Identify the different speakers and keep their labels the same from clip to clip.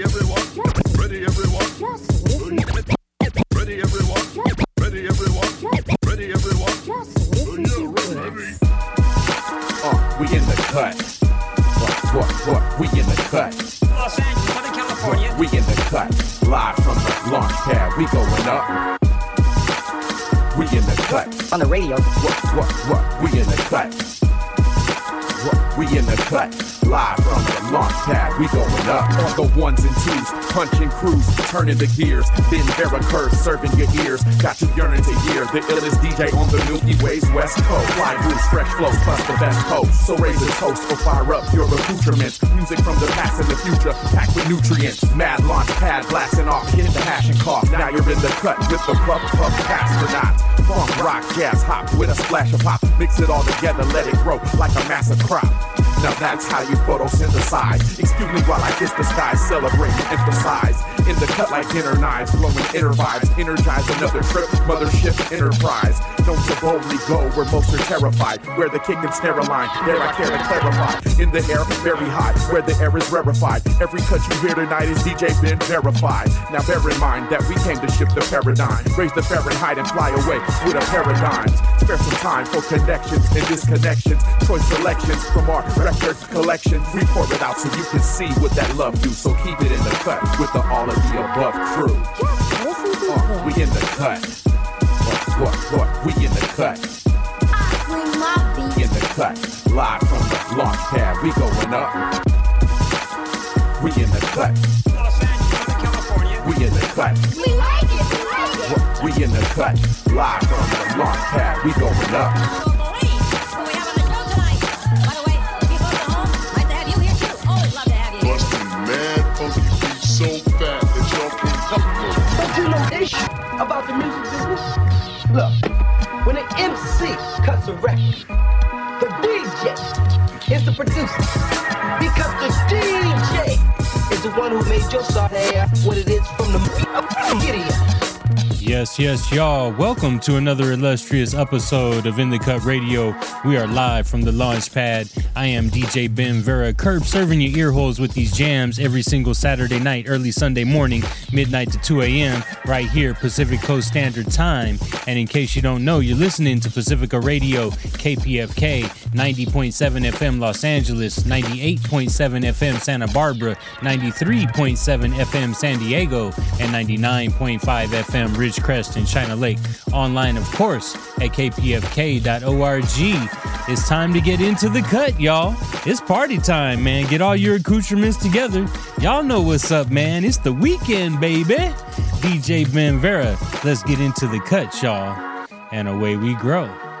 Speaker 1: Everyone?
Speaker 2: Crews. Turning the gears. Ben Vera curves. Serving your ears. Got you yearning to hear. The illest DJ on the Milky Way's West Coast. Fly blues, fresh flows, plus the best host. So raise a toast or fire up your accoutrements. Music from the past and the future. Packed with nutrients. Mad launch pad. Blasting off. Hit the hash and cough. Now you're in the cut with the puff puff astronauts. Funk, rock, jazz, hop with a splash of pop. Mix it all together, let it grow like a massive crop. Now that's how you photosynthesize. Excuse me while I kiss the sky, celebrate emphasize. In the cut like inner knives, blowing inner vibes. Energize another trip, mothership enterprise. Known to boldly go where most are terrified. Where the kick and snare line, there I care to clarify. In the air, very high, where the air is rarefied. Every cut you hear tonight is DJ Ben verified. Now bear in mind that we came to shift the paradigm. Raise the Fahrenheit and fly away with a paradigms. Spare some time for connections and disconnections. Choice selections from our record collection. We pour it out so you can see what that love do. So keep it in the cut with the all of the above crew.
Speaker 3: Just listen to
Speaker 2: Uh, we in the cut. What, what, what? We in the cut.
Speaker 3: I my.
Speaker 2: In the cut. Live from the launch pad. We going up. We in the cut.
Speaker 4: Los Angeles, Southern California.
Speaker 2: We in the cut.
Speaker 3: We like it. We like it.
Speaker 2: What? We in the cut. Live from the launch pad. We going up.
Speaker 5: Oh, boy. We have on the show tonight. By the way, people at home, nice to have you here too. Always love to have you here.
Speaker 1: Busting mad funky beats so fat that y'all can't help it.
Speaker 6: Don't you know this about the music business? Look, when an MC cuts a record, the DJ is the producer. Because the DJ is the one who made your song what it is from the idiot.
Speaker 7: Oh, Yes, yes, y'all. Welcome to another illustrious episode of In the Cut Radio. We are live from the launch pad. I am DJ Ben Vera, curb serving your ear holes with these jams every single Saturday night, early Sunday morning, midnight to 2 a.m., right here, Pacific Coast Standard Time. And in case you don't know, you're listening to Pacifica Radio, KPFK, 90.7 FM Los Angeles, 98.7 FM Santa Barbara, 93.7 FM San Diego, and 99.5 FM Ridgecrest and China Lake. Online, of course, at kpfk.org. It's time to get into the cut, y'all. It's party time, man. Get all your accoutrements together. Y'all know what's up, man. It's the weekend, baby. DJ Ben Vera. Let's get into the cut, y'all. And away we grow.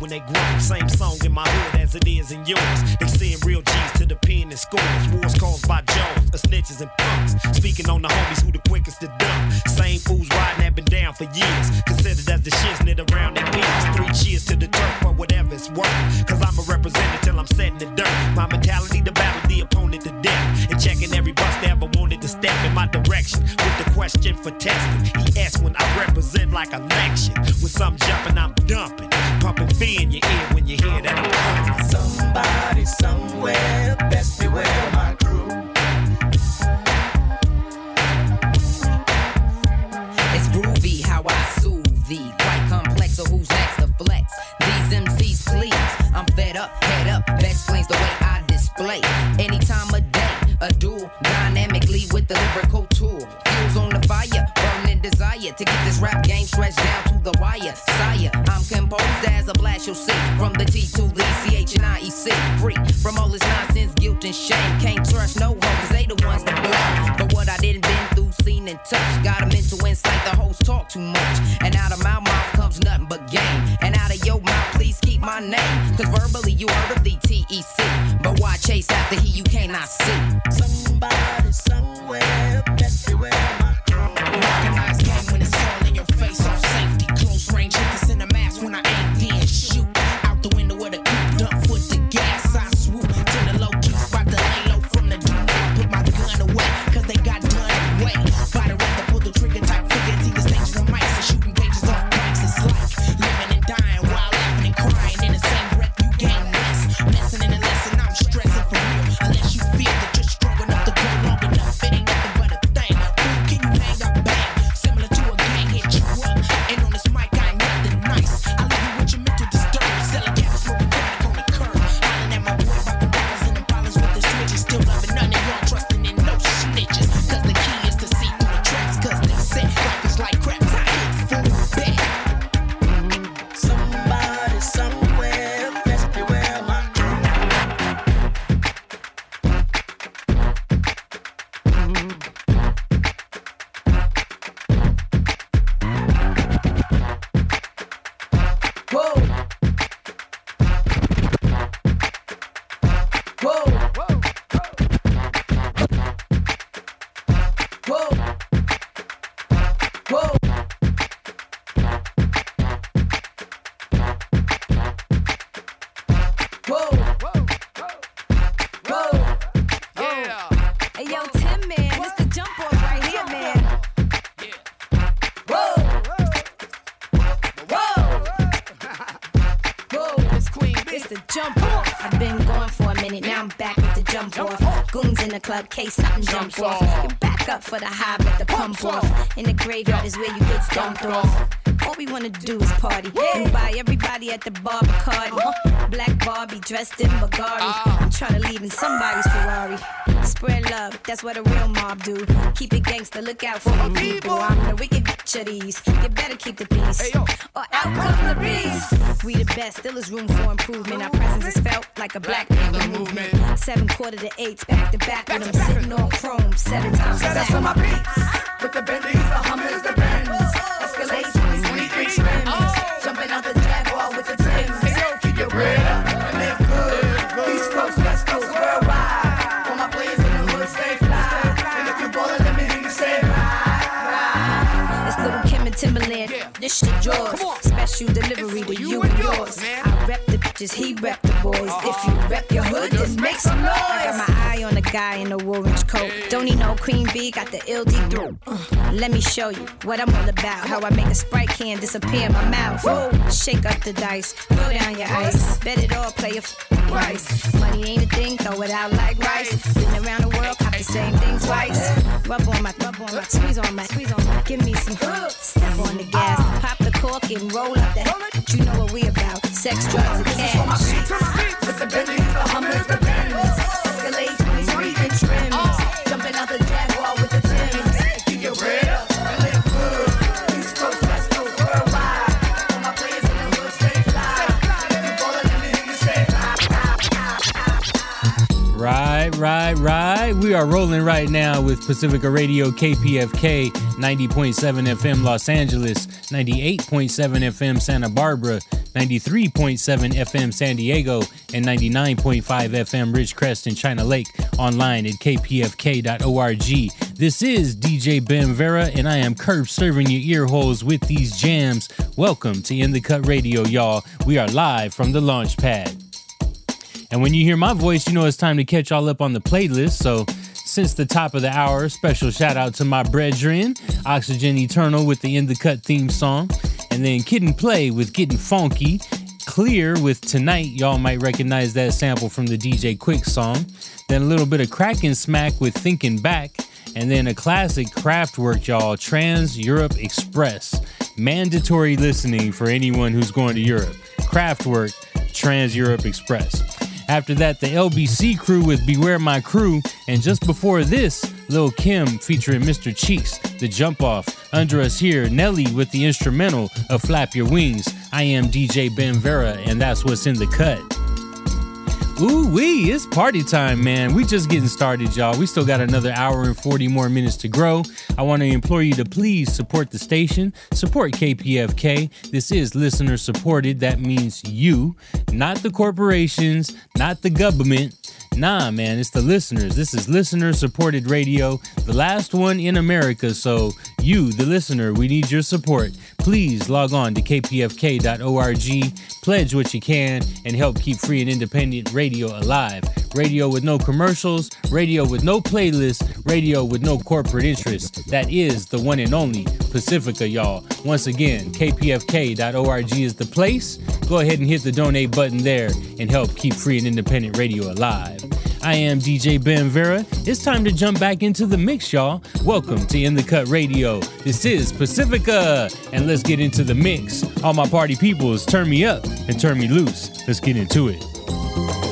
Speaker 8: When they grow. Same song in my hood as it is in yours. They send real G's to the pen and scores. Wars caused by Jones, the snitches and punks. Speaking on the homies who the quickest to dump. Same fools riding have been down for years. Considered as the shits knit around their peers. Three cheers to the turf for whatever it's worth. Cause I'm a representative till I'm setting the dirt. My mentality to battle the opponent to death. And checking every bus that ever wanted to step in my direction. With the question for testing. He asked when I represent like election. With some jumping, I'm dumping. Pumping fear in your ear when you hear that I'm. Somebody somewhere best beware my crew.
Speaker 9: It's groovy how I soothe thee. Quite complex, so who's next to flex? These MCs, please. I'm fed up, head up. That explains the way I display. Any time of day, a duel dynamically with the lyrical tool. Fuels on the fire, burning desire to get this rap game stretched down to the wire. Sire, I'm composed as a blast, you'll see. From the T to the CH and IEC. Free from all this nonsense, guilt and shame. Can't trust no cause they the ones to blame. For what I didn't been through, seen and touched. Got a mental insight, the host talk too much. And out of my mouth comes nothing but game. And out of your mouth, please keep my name. Cause verbally you heard of the TEC. But why chase after he you cannot see?
Speaker 8: Somebody somewhere best beware my crew.
Speaker 9: Face. off
Speaker 5: where you get dumped off. All we wanna do is party and buy everybody at the bar Bacardi. Black Barbie dressed in Bulgari. I'm trying to leave in somebody's Ferrari. Spread love, that's what a real mob do. Keep it gangster, look out for the people. I'm the wicked bitch of these. You better keep the peace, or out come the beast. We the best, still is room for improvement. Our presence is felt like a black panther movement. Seven quarter to eights, back to back with them sitting on chrome seven times.
Speaker 10: Set us on my beats. With the Bentleys, the Hummers, the Benz.
Speaker 5: Bitches, he rep the boys. If you rep your hood, then make some noise. I got my eye on the guy in the orange coat. Don't need no queen bee, got the LD through. Uh, let me show you what I'm all about. How I make a sprite can disappear in my mouth. Whoa. Shake up the dice, throw down your ice. Bet it all, play a f- price. Money ain't a thing, throw it out like rice. Been around the world, cop the same thing twice. Rub on my, rub on my, squeeze on my, squeeze on my. Give me some, step on the gas, pop the cork and roll up that. You know what we about? Sex, drugs, and cash.
Speaker 7: Right, right. We are rolling right now with Pacifica Radio KPFK 90.7 FM Los Angeles, 98.7 FM Santa Barbara, 93.7 FM San Diego, and 99.5 FM Ridgecrest and China Lake online at kpfk.org. This is DJ Ben Vera, and I am curb serving your ear holes with these jams. Welcome to In the Cut Radio, y'all. We are live from the launch pad. And when you hear my voice, you know it's time to catch all up on the playlist. So, since the top of the hour, special shout out to my brethren, Oxygen Eternal with the In the Cut theme song, and then Kid and Play with Getting Funky, Kleeer with Tonight, y'all might recognize that sample from the DJ Quik song, then a little bit of Kraken Smack with Thinking Back, and then a classic Kraftwerk, y'all, Trans Europe Express. Mandatory listening for anyone who's going to Europe. Kraftwerk, Trans Europe Express. After that, the LBC crew with Beware My Crew, and just before this, Lil Kim featuring Mr. Cheeks, The Jump Off. Under us here, Nelly with the instrumental of Flap Your Wings. I am DJ Ben Vera, and that's what's in the cut. Ooh wee, it's party time, man. We just getting started, y'all. We still got another hour and 40 more minutes to grow. I want to implore you to please support the station, support KPFK. This is listener supported. That means you, not the corporations, not the government. Nah, man, it's the listeners. This is listener supported radio, the last one in America. So, you, the listener, we need your support. Please log on to kpfk.org, pledge what you can, and help keep free and independent radio alive. Radio with no commercials, radio with no playlists, radio with no corporate interests. That is the one and only Pacifica, y'all. Once again, kpfk.org is the place. Go ahead and hit the donate button there and help keep free and independent radio alive. I am DJ Ben Vera. It's time to jump back into the mix, y'all. Welcome to In the Cut Radio. This is Pacifica, and let's get into the mix. All my party peoples, turn me up and turn me loose. Let's get into it.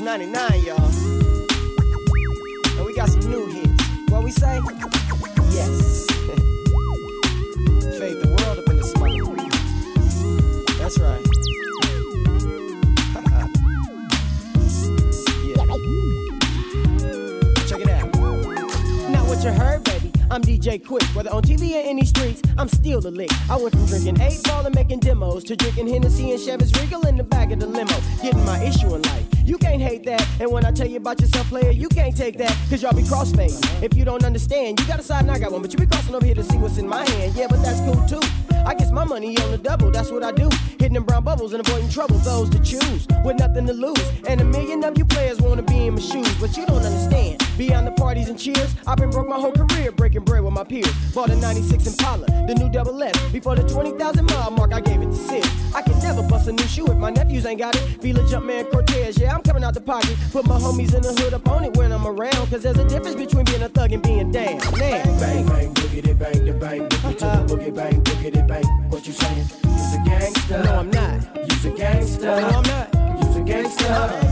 Speaker 11: 99, y'all. You that. Cause y'all be crossfading. If you don't understand, you got a side and I got one. But you be crossing over here to see what's in my hand. Yeah, but that's cool too. I guess my money on the double, that's what I do. Hitting them brown bubbles and avoiding trouble, those to choose with nothing to lose. And a million of you players wanna be in my shoes, but you don't understand. Beyond the parties and cheers, I've been broke my whole career breaking bread with my peers. Bought a 96 Impala, the new double S. Before the 20,000 mile mark, I gave it to Sid. I can never bust a new shoe if my nephews ain't got it. Vila Jumpman Cortez, yeah, I'm coming out the pocket. Put my homies in the hood up on it when I'm around. Cause there's a difference between being a thug and being down. Now,
Speaker 12: Bang, bang, bang, boogity, uh-huh. bang, the bang, the boogie, bang, boogity, bang. What you saying? You's a gangster.
Speaker 11: No, I'm not.
Speaker 12: You's a gangster.
Speaker 11: No, I'm not.
Speaker 12: You's a gangster.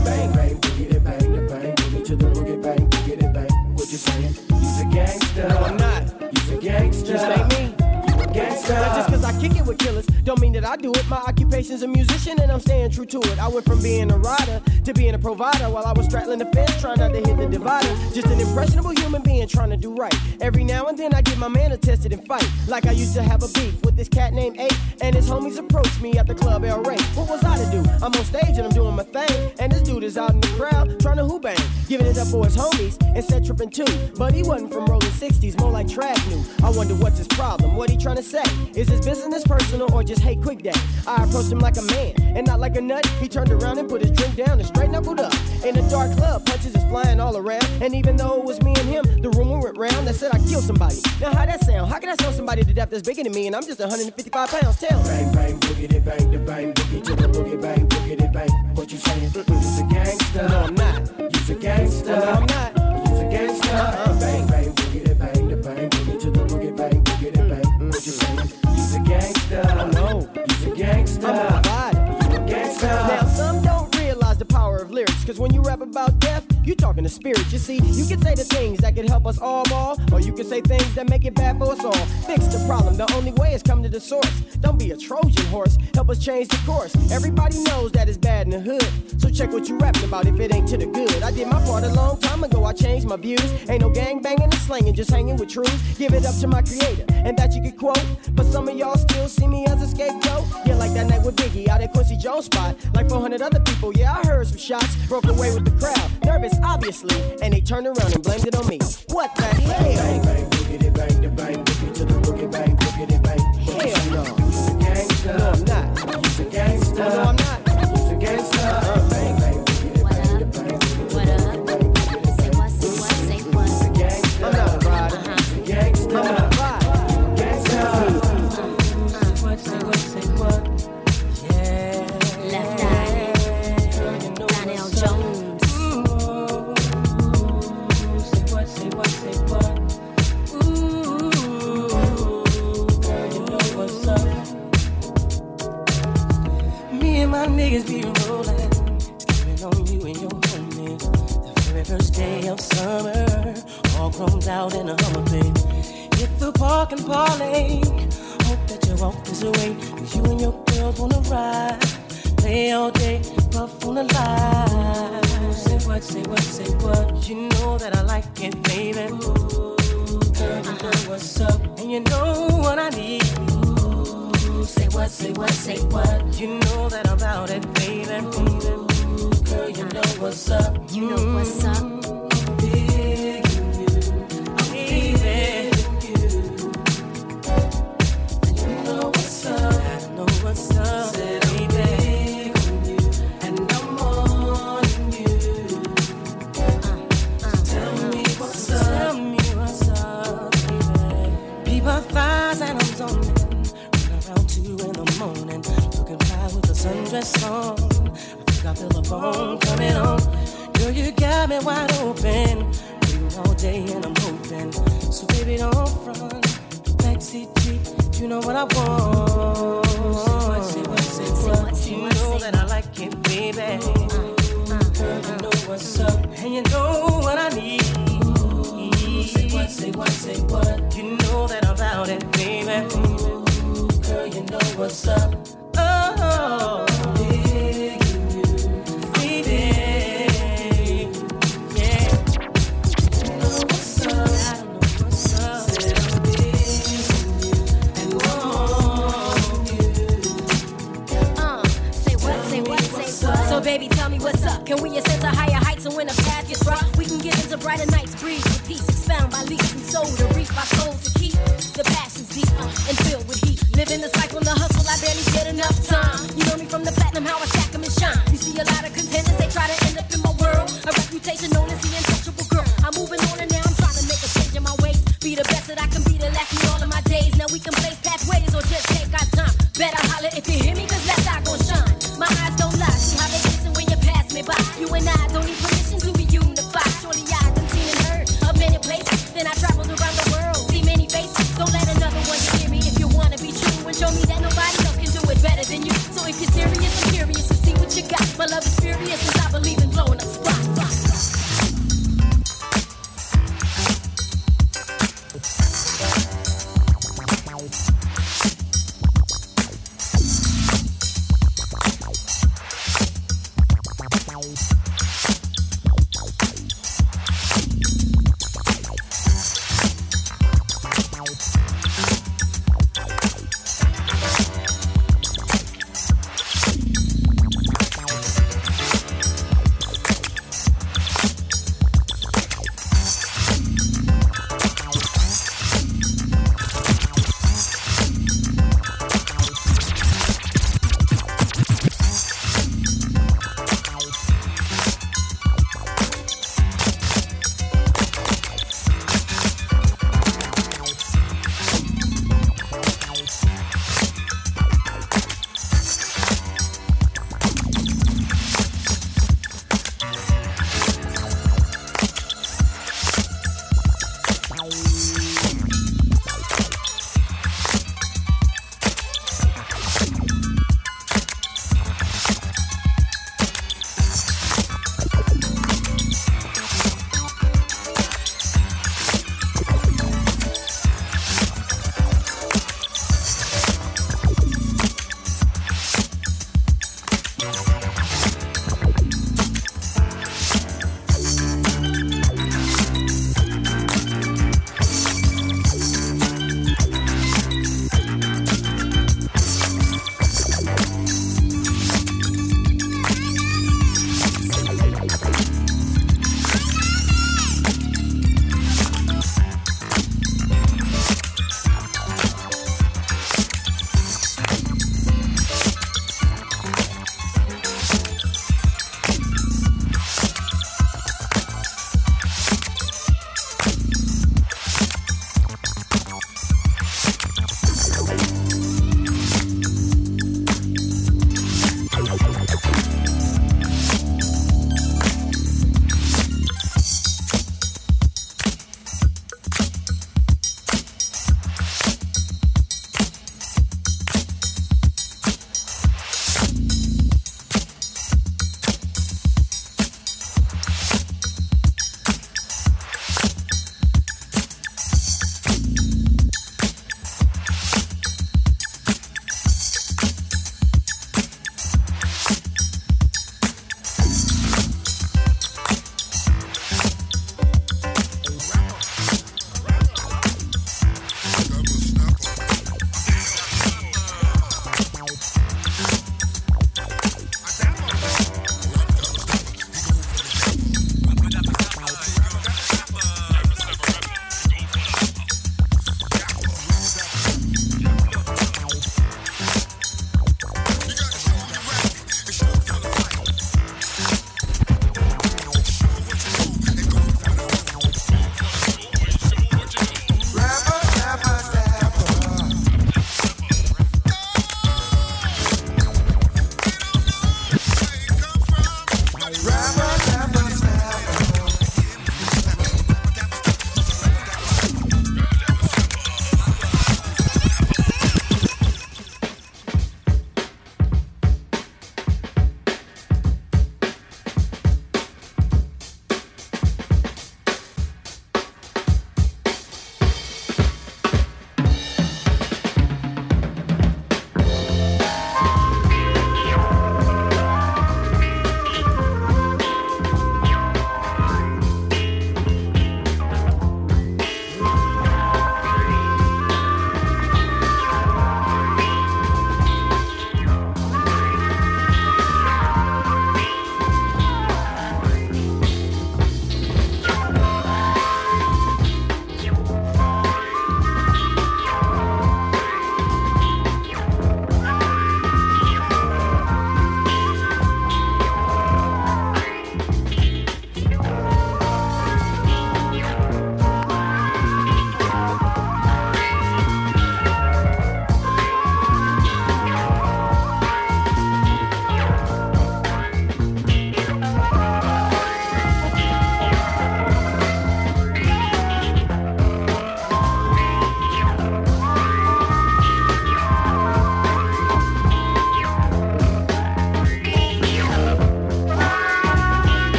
Speaker 11: With killers, don't mean that I do it. My occupation's a musician and I'm staying true to it. I went from being a rider to being a provider while I was straddling the fence trying not to hit the divider. Just an impressionable human being trying to do right. Every now and then I get my man attested and fight. Like I used to have a beef with this cat named Ape and his homies approached me at the club El Rey. What was I to do? I'm on stage and I'm doing my thing. And this dude is out in the crowd trying to hoop bang. Giving it up for his homies and set tripping too. But he wasn't from rolling 60s, more like trash new. I wonder what's his problem, what he trying to say. Is his business personal or just hate quick day? I approached him like a man and not like a nut. He turned around and put his drink down and straight knuckled up. In a dark club, punches is flying all around. And even though it was me and him, the rumor went round that said I killed somebody. Now how that sound? How can I sell somebody to death that's bigger than me and I'm just 155 pounds? Tell.
Speaker 12: Bang, bang, boogity, bang, the bang, boogie to the boogie, bang, boogity, bang. What you saying? You's a gangster.
Speaker 11: No, I'm not.
Speaker 12: You's a gangster.
Speaker 11: No, I'm not.
Speaker 12: You's a gangster. Uh-uh. Bang, bang,
Speaker 11: cause when you rap about death, you talking to spirit. You see, you can say the things that can help us all more, or you can say things that make it bad for us all. Fix the problem, the only way is come to the source. Don't be a Trojan horse, help us change the course. Everybody knows that it's bad in the hood, so check what you rapping about if it ain't to the good. I did my part a long time ago, I changed my views. Ain't no gang banging and slanging, just hanging with truths. Give it up to my creator, and that you could quote. But some of y'all still see me as a scapegoat. Yeah, like that night with Biggie out at Quincy Jones spot. Like 400 other people, yeah, I heard some shots. Broke away with the crowd, nervous obviously, and they turned around and blamed it on me. What the hell?
Speaker 12: Bang, bang, boogity, bang, the bang, boogie to the boogie, bang, boogity, bang.
Speaker 11: Hell no.
Speaker 12: You's a gangster.
Speaker 11: No, I'm not.
Speaker 12: You's a gangster.
Speaker 11: No, I'm not.
Speaker 13: Summer, all grown out in a Hummer, baby. Hit the park and parlay. Hope that you walk this away, you and your girls wanna ride. Play all day, puff on the line. Say what, say what, say what. You know that I like it, baby. Ooh, girl, you know what's up, and you know what I need. Ooh, say what, say what, say what. You know that I'm about it, baby. Ooh, girl, you know what's up.
Speaker 5: You know what's up.
Speaker 13: dress on. I think I feel a bone coming on. Girl, you got me wide open. With you all day and I'm hoping. So baby, don't front. Backseat Jeep, you know what I want. You know that I like it, baby. Girl, you know what's up, and you know what I need. Say what, say what, say what. You know that about it, baby. Girl, you know what's up. Oh.
Speaker 14: Can we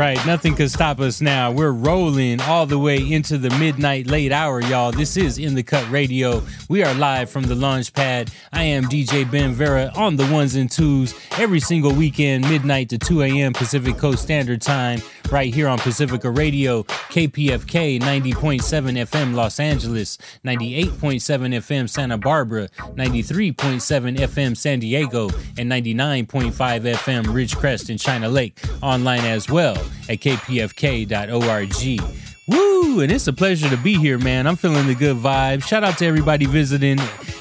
Speaker 7: right. Nothing can stop us now. We're rolling all the way into the midnight late hour, y'all. This is In the Cut Radio. We are live from the launch pad. I am DJ Ben Vera on the ones and twos every single weekend, midnight to 2 a.m. Pacific Coast Standard Time, right here on Pacifica Radio, KPFK 90.7 FM Los Angeles, 98.7 FM Santa Barbara, 93.7 FM San Diego, and 99.5 FM Ridgecrest in China Lake. Online as well at kpfk.org. Woo! And it's a pleasure to be here, man. I'm feeling the good vibe. Shout out to everybody visiting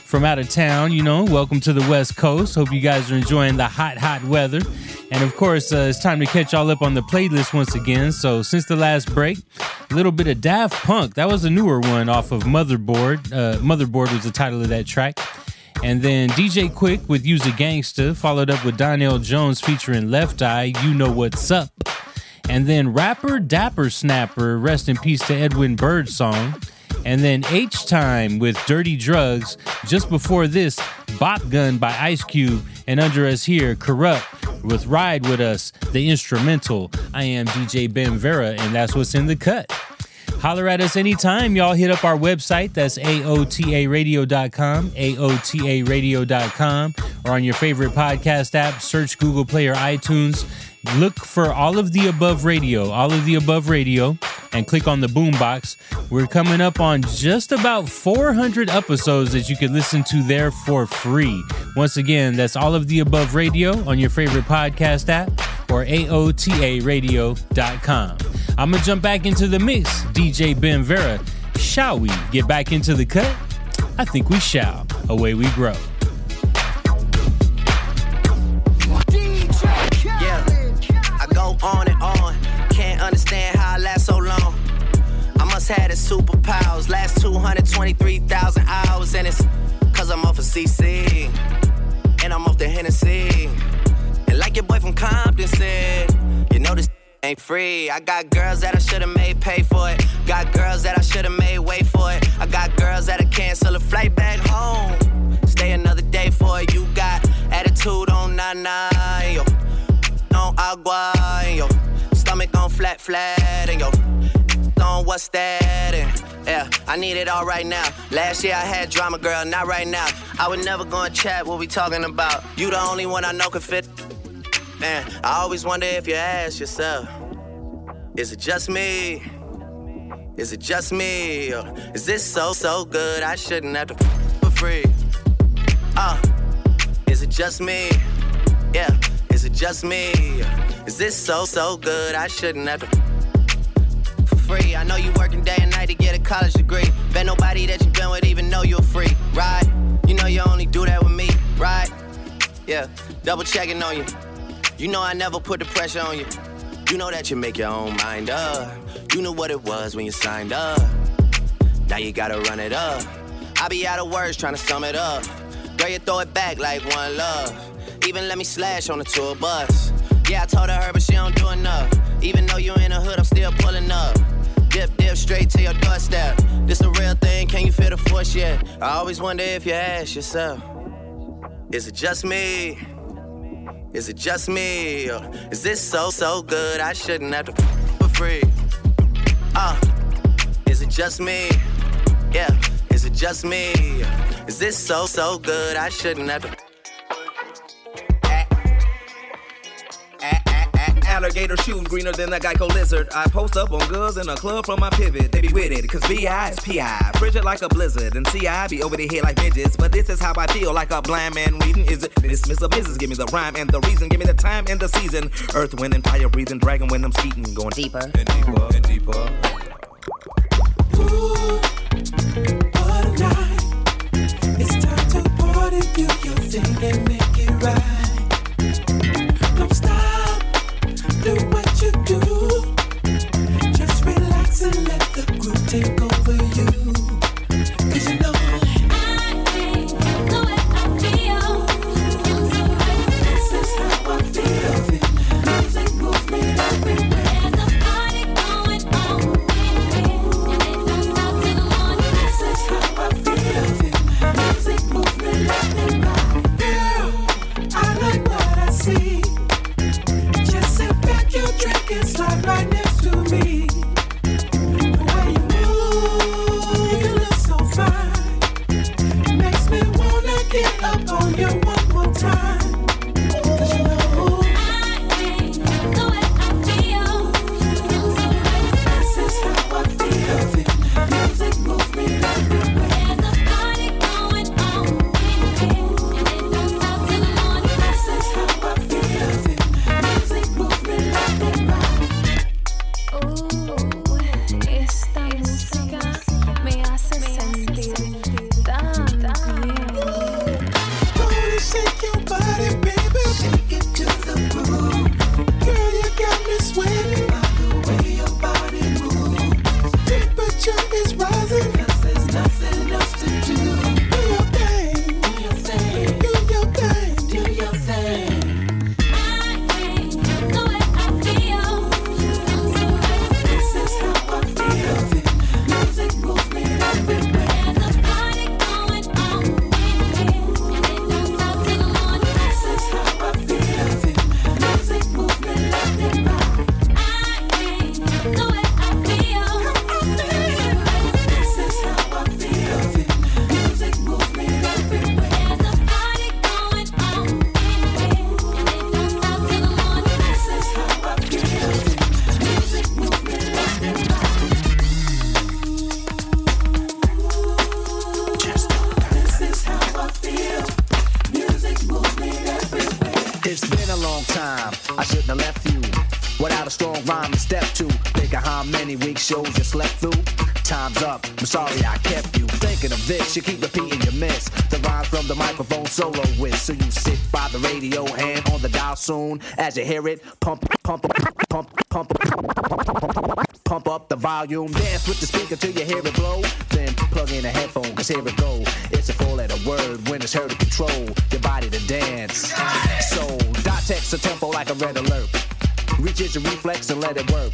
Speaker 7: from out of town. You know, welcome to the West Coast. Hope you guys are enjoying the hot, hot weather. And of course, uh, it's time to catch y'all up on the playlist once again. So, since the last break, a little bit of Daft Punk. That was a newer one off of Motherboard. Uh, Motherboard was the title of that track. And then DJ Quik with Use a Gangsta, followed up with Donell Jones featuring Left Eye, You Know What's Up. And then rapper Dapper Snapper, rest in peace to Edwin Birdsong. And then H Time with Dirty Drugs. Just before this, Bop Gun by Ice Cube. And under us here, Kurupt with Ride With Us, the instrumental. I am DJ Ben Vera, and that's what's in the cut. Holler at us anytime. Y'all hit up our website. That's AOTARadio.com, AOTARadio.com, or on your favorite podcast app. Search Google Play or iTunes. Look for all of the above radio, all of the above radio, and click on the boombox. We're coming up on just about 400 episodes that you can listen to there for free. Once again, that's all of the above radio on your favorite podcast app or AOTARadio.com. I'm going to jump back into the mix, DJ Ben Vera. Shall we get back into the cut? I think we shall. Away we grow.
Speaker 15: On and on. Can't understand how I last so long. I must have the superpowers. Last 223,000 hours, and it's cause I'm off of CC. And I'm off the Hennessy. And like your boy from Compton said, you know this ain't free. I got girls that I should've made pay for it. Got girls that I should've made wait for it. I got girls that I cancel a flight back home. Stay another day for it. You got attitude on nine yo. Agua, and yo. Stomach on flat, flat, and yo. On what's that? And yeah, I need it all right now. Last year I had drama, girl, not right now. I would never go and chat what we talking about. You the only one I know can fit. Man, I always wonder if you ask yourself, is it just me? Is it just me? Or is this so, so good I shouldn't have to for free? Uh, is it just me? Yeah, is it just me? Is this so, so good I shouldn't have to for free? I know you working day and night to get a college degree. Bet nobody that you've been with even know you're free, right? You know you only do that with me, right? Yeah, double checking on you. You know I never put the pressure on you. You know that you make your own mind up. You knew what it was when you signed up. Now you gotta run it up. I be out of words trying to sum it up. Girl, you throw it back like one love. Even let me slash on the tour bus. Yeah, I told her, but she don't do enough. Even though you in the hood, I'm still pulling up. Dip, dip, straight to your doorstep. This a real thing, can you feel the force yet? I always wonder if you ask yourself, is it just me? Is it just me? Or is this so, so good I shouldn't have to for free? Uh, is it just me? Yeah, is it just me? Is this so, so good? I shouldn't have to.
Speaker 16: Alligator shoes greener than a Geico lizard. I post up on girls in a club from my pivot. They be with it, cause BI is PI. Frigid like a blizzard. And CI be over the head like midgets. But this is how I feel like a blind man reading. Is it Miss Miss or Mrs. Give me the rhyme and the reason. Give me the time and the season. Earth, wind, and fire breathing. Dragon when I'm skeeting. Going deeper and deeper and deeper.
Speaker 10: What a night. It's time to party, do your thing and make it right. The groove take
Speaker 17: shows you slept through. Time's up. I'm sorry I kept you thinking of this. You keep repeating your miss. The rhymes from the microphone solo with. So you sit by the radio, hand on the dial soon. As you hear it, pump, pump, pump, pump, pump, pump up the volume. Dance with the speaker till you hear it blow. Then plug in a headphone, cause here it go. It's a four letter word when it's heard to control your body to dance. So, dot text a tempo like a red alert. Reaches your reflex and let it work.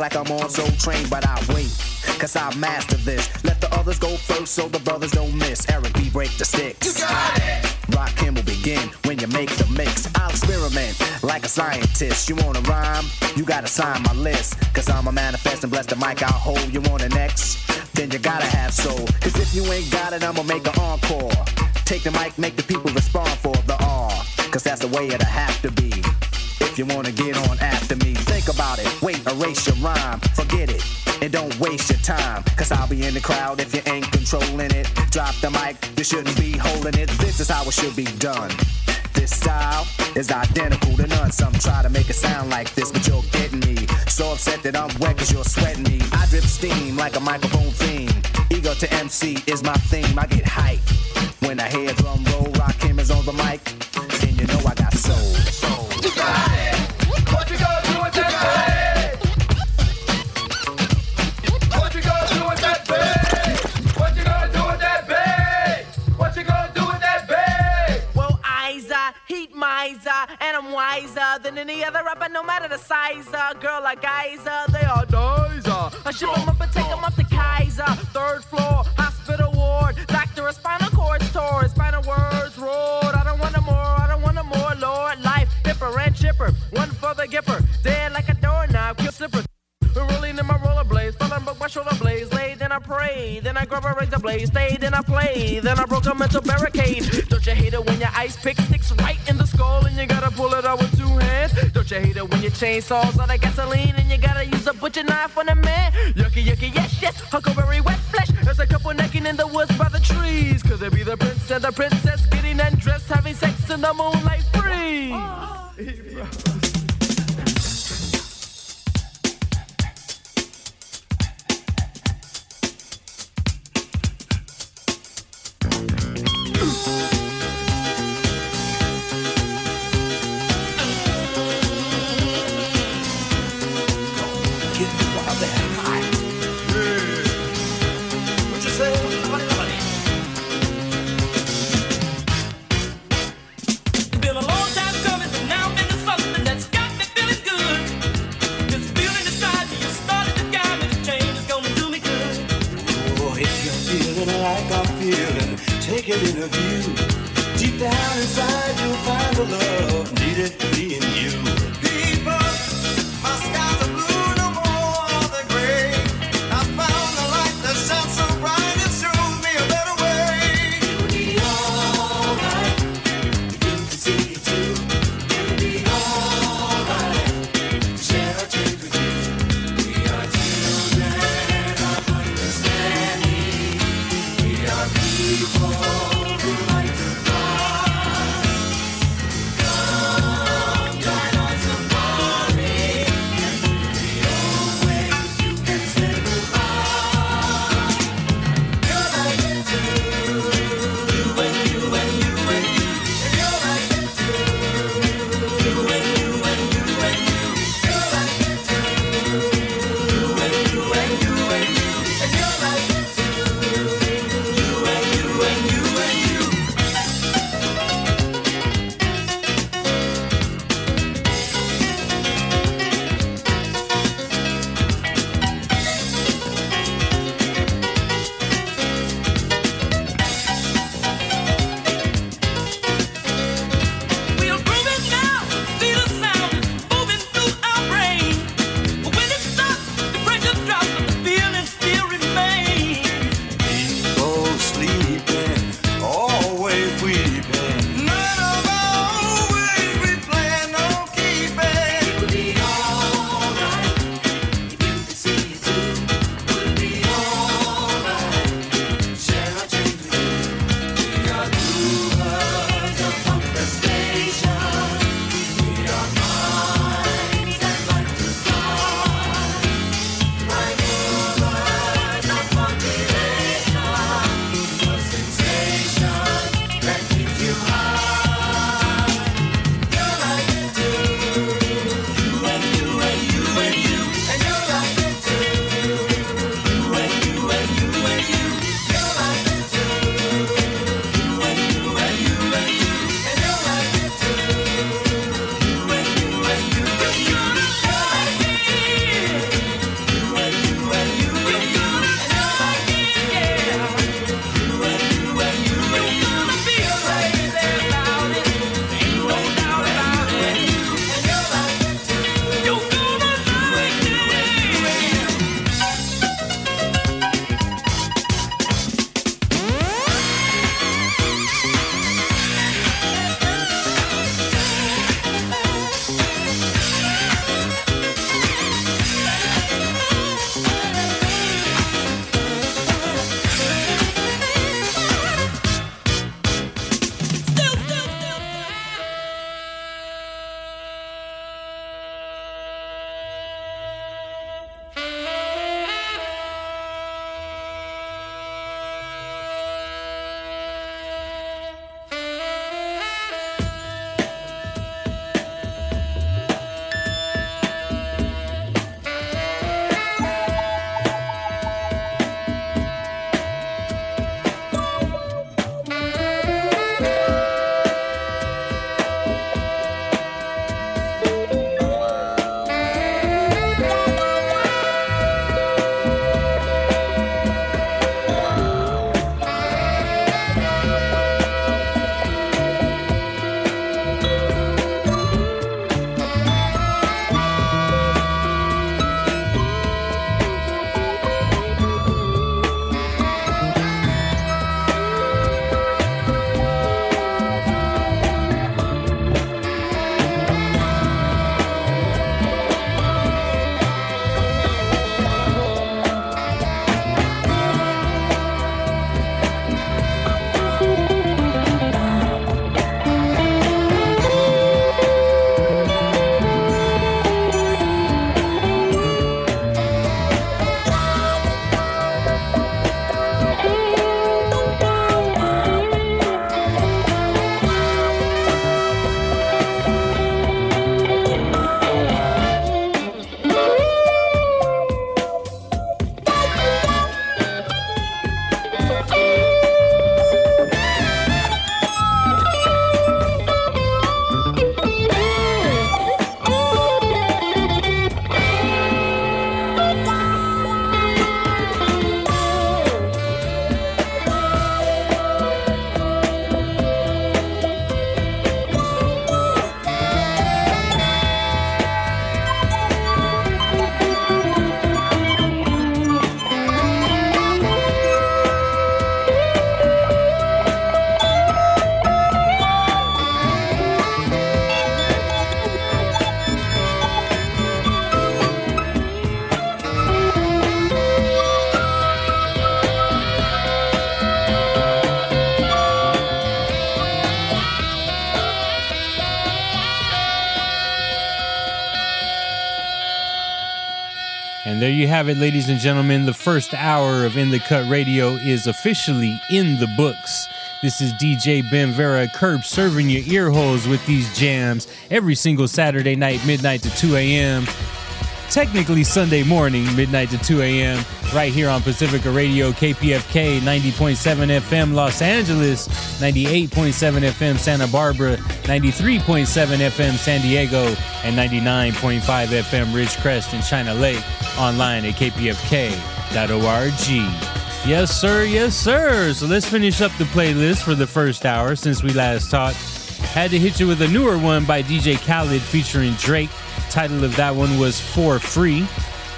Speaker 17: Mic like I'm on Soul Train, but I wait, cause I master this. Let the others go first so the brothers don't miss. Eric B. break the sticks. You got it! Rakim will begin when you make the mix. I'll experiment like a scientist. You wanna rhyme? You gotta sign my list. Cause I'm a manifest and bless the mic I'll hold. You want an X? Then you gotta have soul. Cause if you ain't got it, I'ma make an encore. Take the mic, make the people respond for the R. Cause that's the way it'll have to be. If you wanna get on after me, think about it. Wait, erase your rhyme, forget it. And don't waste your time, cause I'll be in the crowd if you ain't controlling it. Drop the mic, you shouldn't be holding it. This is how it should be done. This style is identical to none. Some try to make it sound like this, but you're getting me. So upset that I'm wet cause you're sweating me. I drip steam like a microphone theme. Ego to MC is my theme. I get hype when I hear drum roll. Rakim is on the mic. And you know I got soul.
Speaker 18: Than any other rapper, no matter the size. Uh, girl like Isa, they are dizer. I ship 'em up and take 'em up to Kaiser. Third floor, hospital ward. Doctor of spinal cord store, spinal words roared. I don't want no more, I don't want no more, Lord. Life, hipper and chipper. One for the gipper. Dead like a doorknob, kill slipper. Rolling in my rollerblades, falling broke my shoulder blades. Lay, then I pray, then I grab a razor blade. Stay, then I play, then I broke a mental barricade. Don't you hate it when your ice pick sticks right in the skull and you gotta pull it out with Don't you hate it when your chainsaws out of gasoline and you gotta use a butcher knife on a man? Yucky, yucky, yes, yes, huckleberry wet flesh. There's a couple necking in the woods by the trees. Cause it be the prince and the princess getting undressed, having sex in the moonlight free.
Speaker 19: I'm feeling,
Speaker 20: take a view. Deep down inside, you'll find the love needed for me
Speaker 7: There you have it, ladies and gentlemen. The first hour of In the Cut Radio is officially in the books. This is DJ Ben Vera Curb serving your ear holes with these jams every single Saturday night, midnight to 2 a.m. Technically Sunday morning, midnight to 2 a.m. right here on Pacifica Radio, KPFK 90.7 FM Los Angeles, 98.7 FM Santa Barbara, 93.7 FM San Diego, and 99.5 FM Ridgecrest and China Lake online at kpfk.org. Yes, sir. Yes, sir. So let's finish up the playlist for the first hour since we last talked. Had to hit you with a newer one by DJ Khaled featuring Drake. Title of that one was For Free.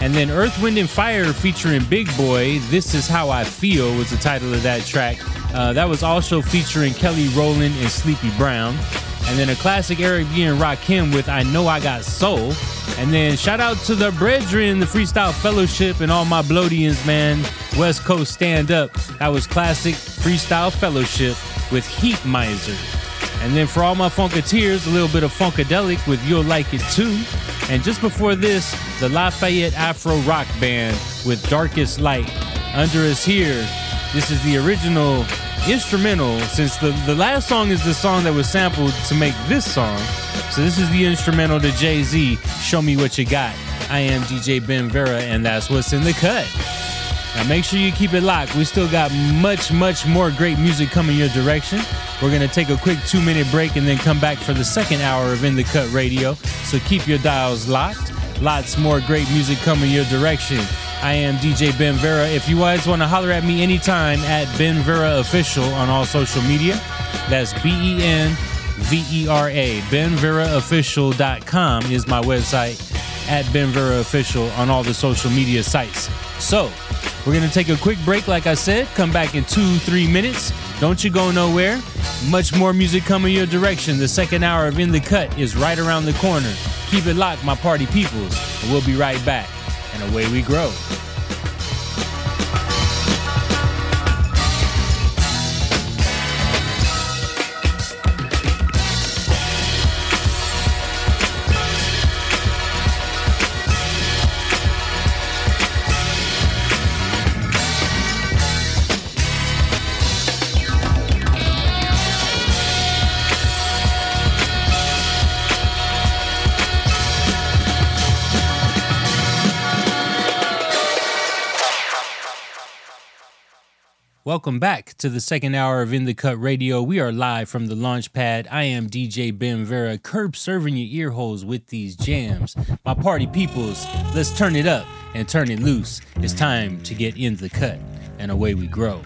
Speaker 7: And then Earth, Wind, and Fire featuring Big Boi. This is How I Feel was the title of that track. Uh, that was also featuring Kelly Rowland and Sleepy Brown. And then a classic Eric B. and Rakim with I Know I Got Soul. And then shout out to the Brethren, the Freestyle Fellowship, and all my Bloodians, man. West Coast Stand Up. That was classic Freestyle Fellowship with Heat Miser. And then for all my Funketeers, a little bit of Funkadelic with You'll Like It Too. And just before this, the Lafayette Afro Rock Band with Darkest Light. Under us here, this is the original instrumental, since the, the last song is the song that was sampled to make this song. So this is the instrumental to Jay Z, Show Me What You Got. I am DJ Ben Vera, and that's what's in the cut. Now make sure you keep it locked. We still got much, much more great music coming your direction. We're gonna take a quick two minute break and then come back for the second hour of In the Cut Radio. So keep your dials locked. Lots more great music coming your direction. I am DJ Ben Vera. If you guys want to holler at me anytime at Ben Vera Official on all social media, that's B E N V E R A. BenVeraOfficial.com is my website at Ben Vera Official on all the social media sites. So, we're going to take a quick break, like I said. Come back in two, three minutes. Don't you go nowhere. Much more music coming your direction. The second hour of In the Cut is right around the corner. Keep it locked, my party peoples. We'll be right back. And away we grow. Welcome back to the second hour of In the Cut Radio. We are live from the launch pad. I am DJ Ben Vera, curb serving your ear holes with these jams. My party peoples, let's turn it up and turn it loose. It's time to get in the cut, and away we grow.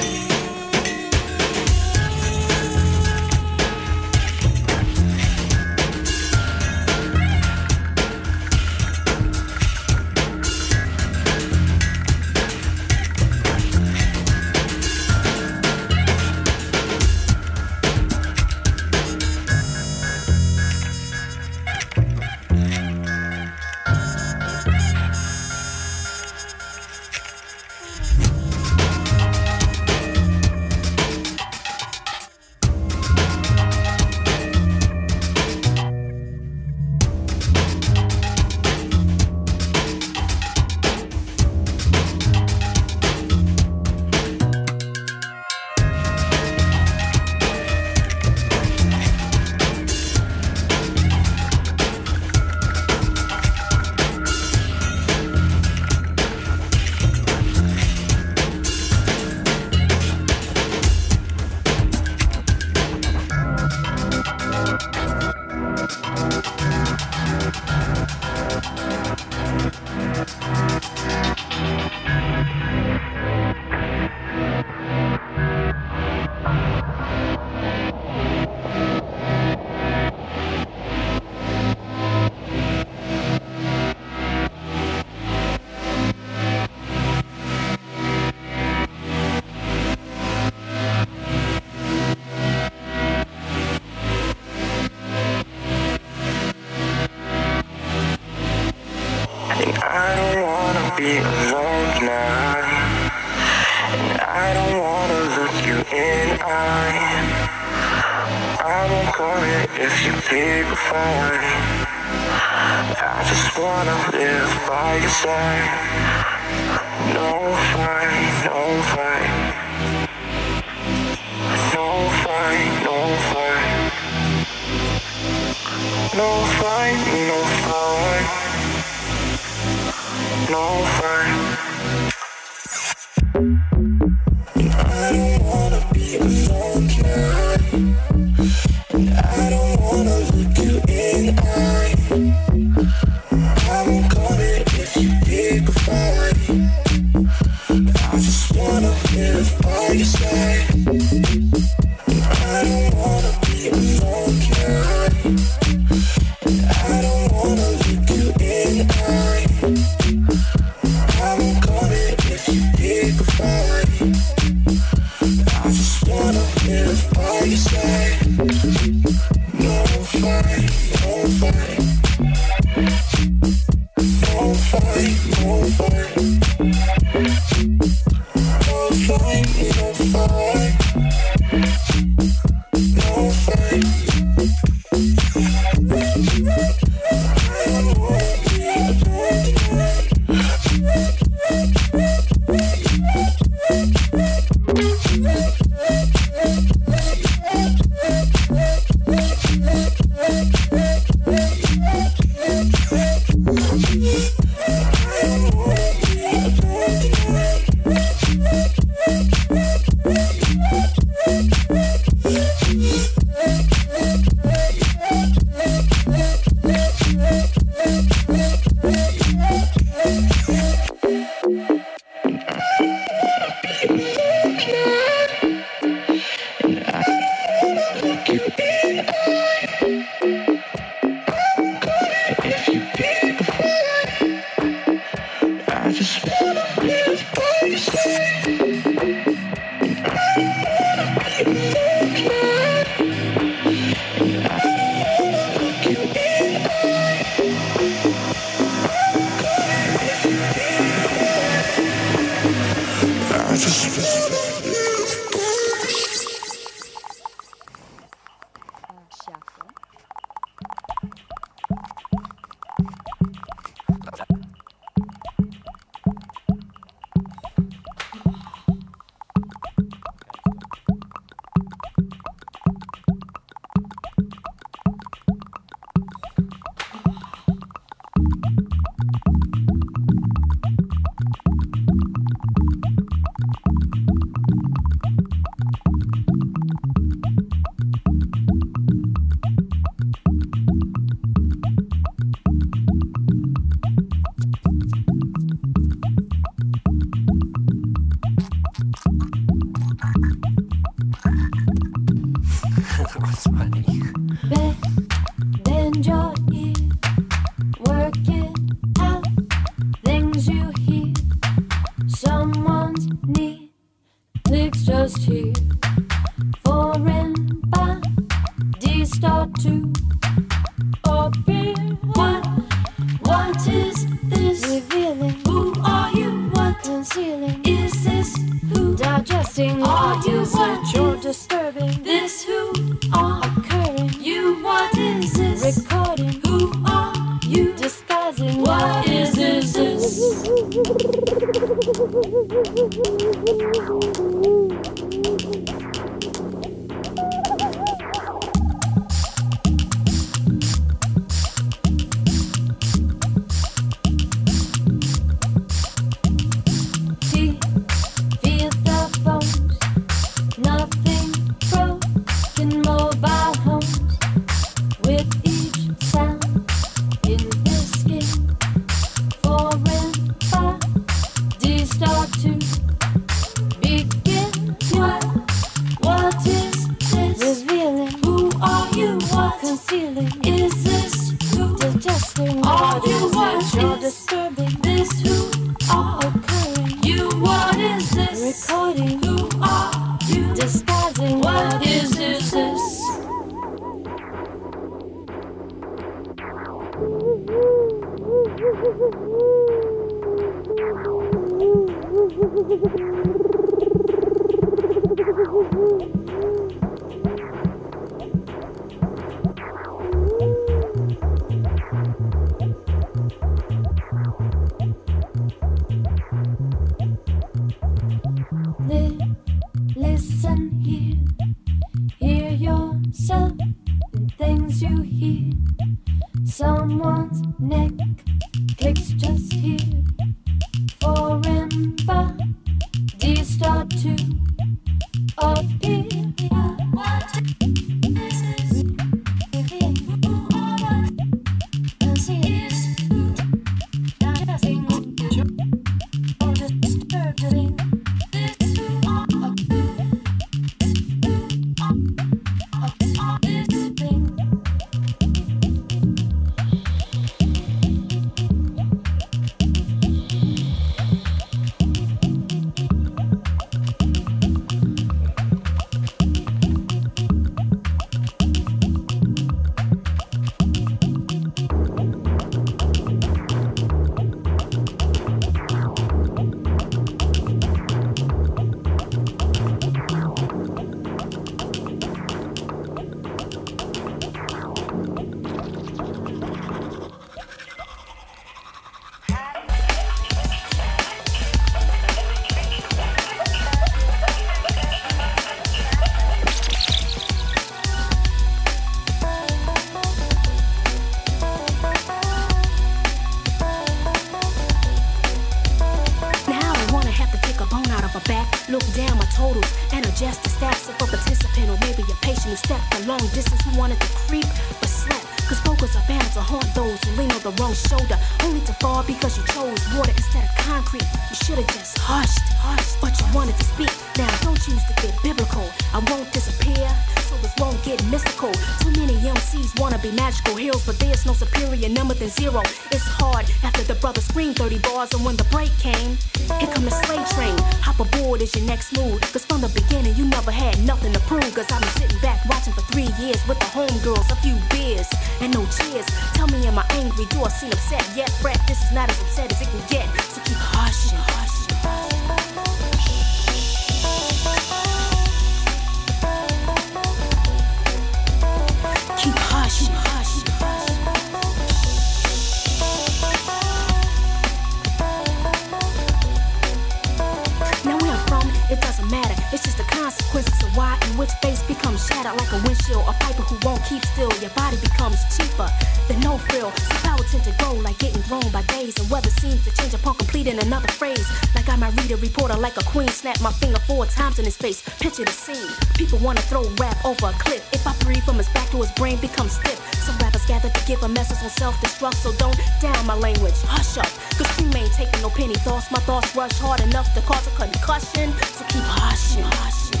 Speaker 21: matter. It's just the consequences of why and which face becomes shattered like a windshield. A piper who won't keep still. Your body becomes cheaper than no frill. So power tend to grow like getting grown by days. And weather seems to change upon completing another phrase. Like I might read a reporter like a queen. Snap my finger four times in his face. Picture the scene. People wanna throw rap over a cliff. If I breathe from his back to his brain becomes stiff. So us gathered to give a message on self-destruct. So don't down my language, hush up. Cause we ain't taking no penny thoughts. My thoughts rush hard enough to cause a concussion. So keep hushing, hushing.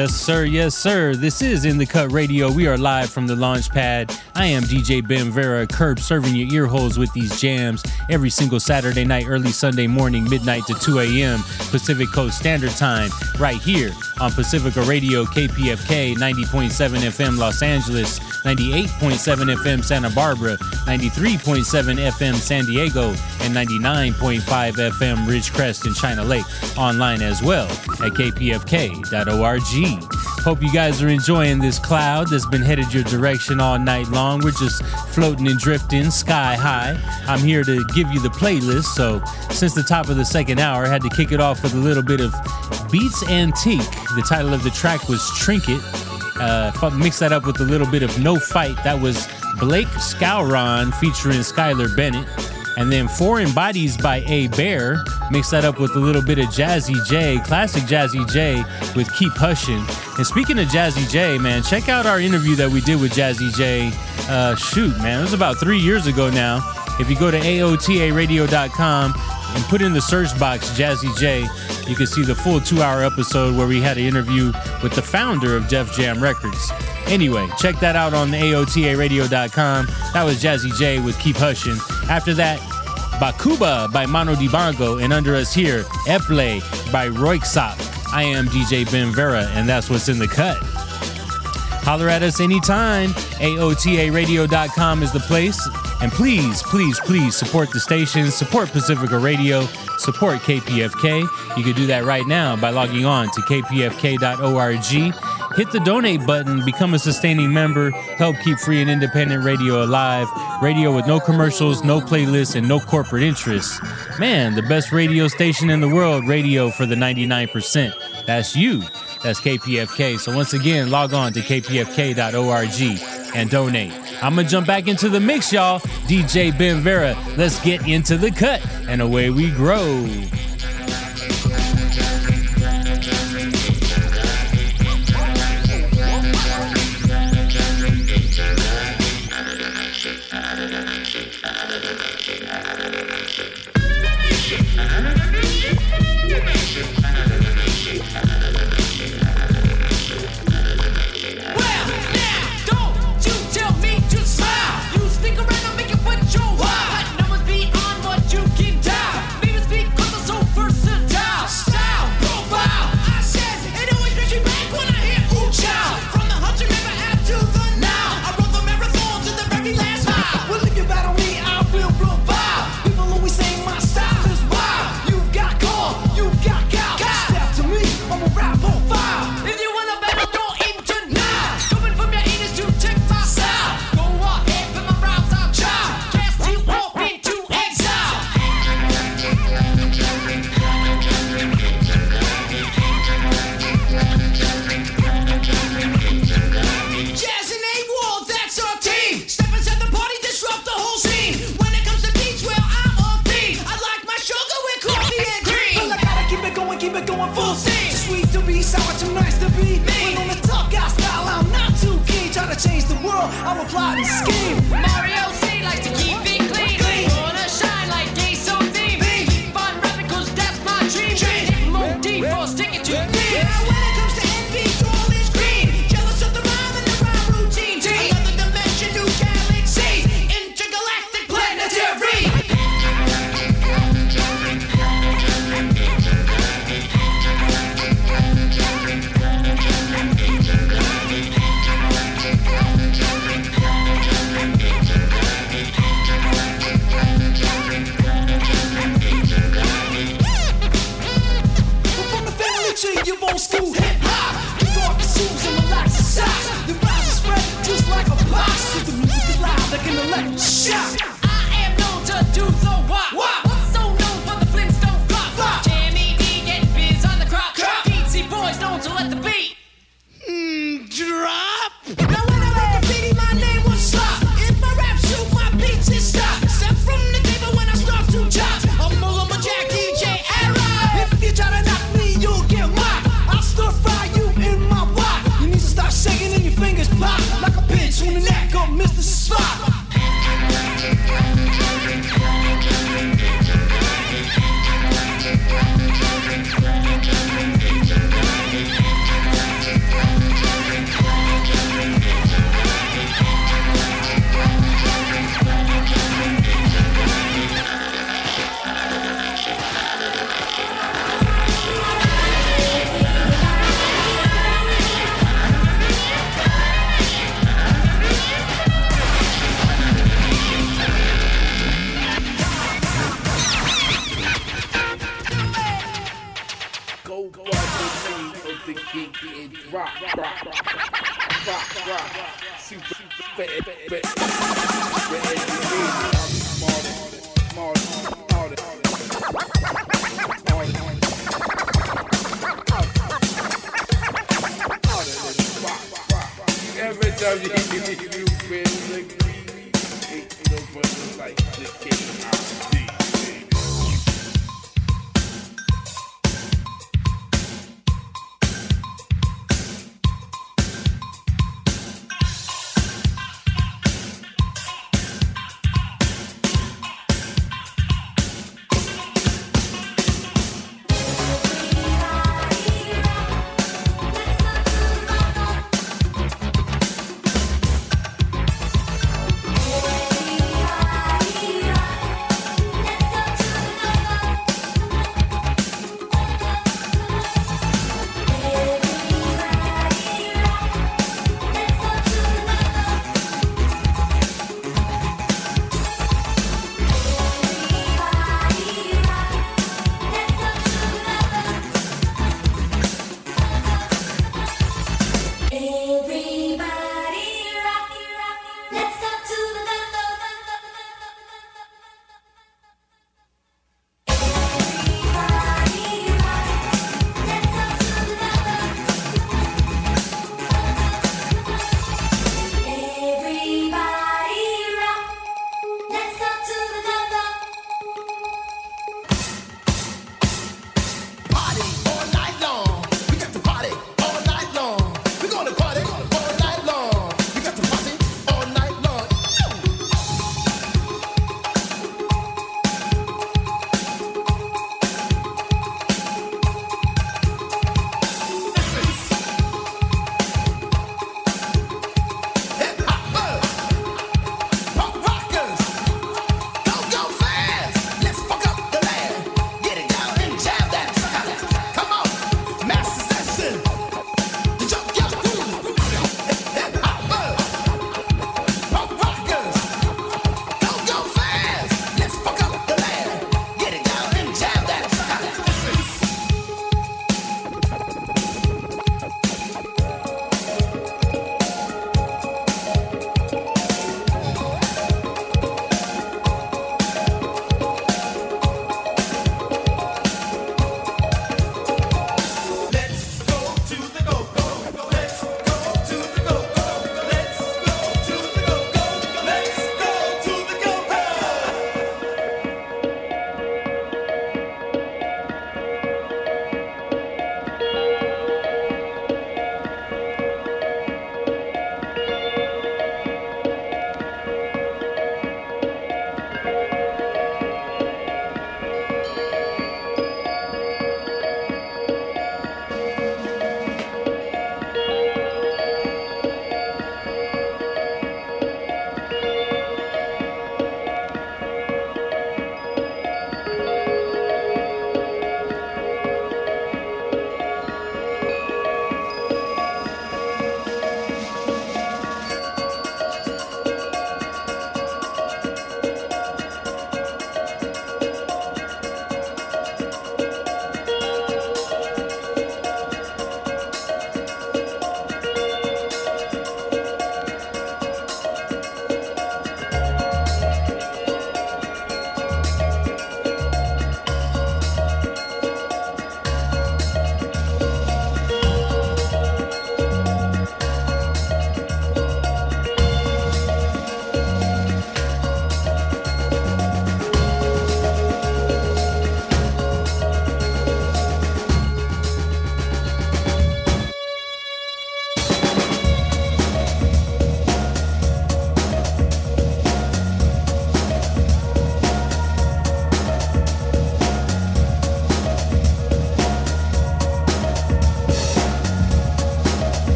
Speaker 7: Yes, sir. Yes, sir. This is In the Cut Radio. We are live from the launch pad. I am DJ Ben Vera, curb serving your ear holes with these jams every single Saturday night, early Sunday morning, midnight to 2 a.m. Pacific Coast Standard Time, right here on Pacifica Radio, KPFK 90.7 FM Los Angeles, 98.7 FM Santa Barbara, 93.7 FM San Diego, and 99.5 FM Ridgecrest and China Lake. Online as well at kpfk.org. Hope you guys are enjoying this cloud that's been headed your direction all night long. We're just floating and drifting sky high. I'm here to give you the playlist. So, since the top of the second hour, I had to kick it off with a little bit of Beats Antique. The title of the track was Trinket. Uh, mix that up with a little bit of No Fight. That was Blake Scowron featuring Skylar Bennett. And then Foreign Bodies by A Bear. Mix that up with a little bit of Jazzy Jay, classic Jazzy Jay with Keep Hushin'. And speaking of Jazzy Jay, man, check out our interview that we did with Jazzy Jay. Uh, shoot, man, it was about three years ago now. If you go to AOTARadio.com and put in the search box Jazzy Jay, you can see the full two hour episode where we had an interview with the founder of Def Jam Records. Anyway, check that out on AOTARadio.com. That was Jazzy Jay with Keep Hushin'. After that, Bakuba by Manu Dibango, and under us here, Eple by Röyksopp. I am DJ Ben Vera, and that's what's in the cut. Holler at us anytime. AOTARadio.com is the place. And please, please, please support the station, support Pacifica Radio, support KPFK. You can do that right now by logging on to kpfk.org. Hit the donate button, become a sustaining member, help keep free and independent radio alive. Radio with no commercials, no playlists, and no corporate interests. Man, the best radio station in the world, radio for the 99%. That's you. That's KPFK. So once again, log on to kpfk.org and donate. I'm gonna jump back into the mix, y'all. DJ Ben Vera. Let's get into the cut, and away we grow.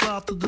Speaker 22: platen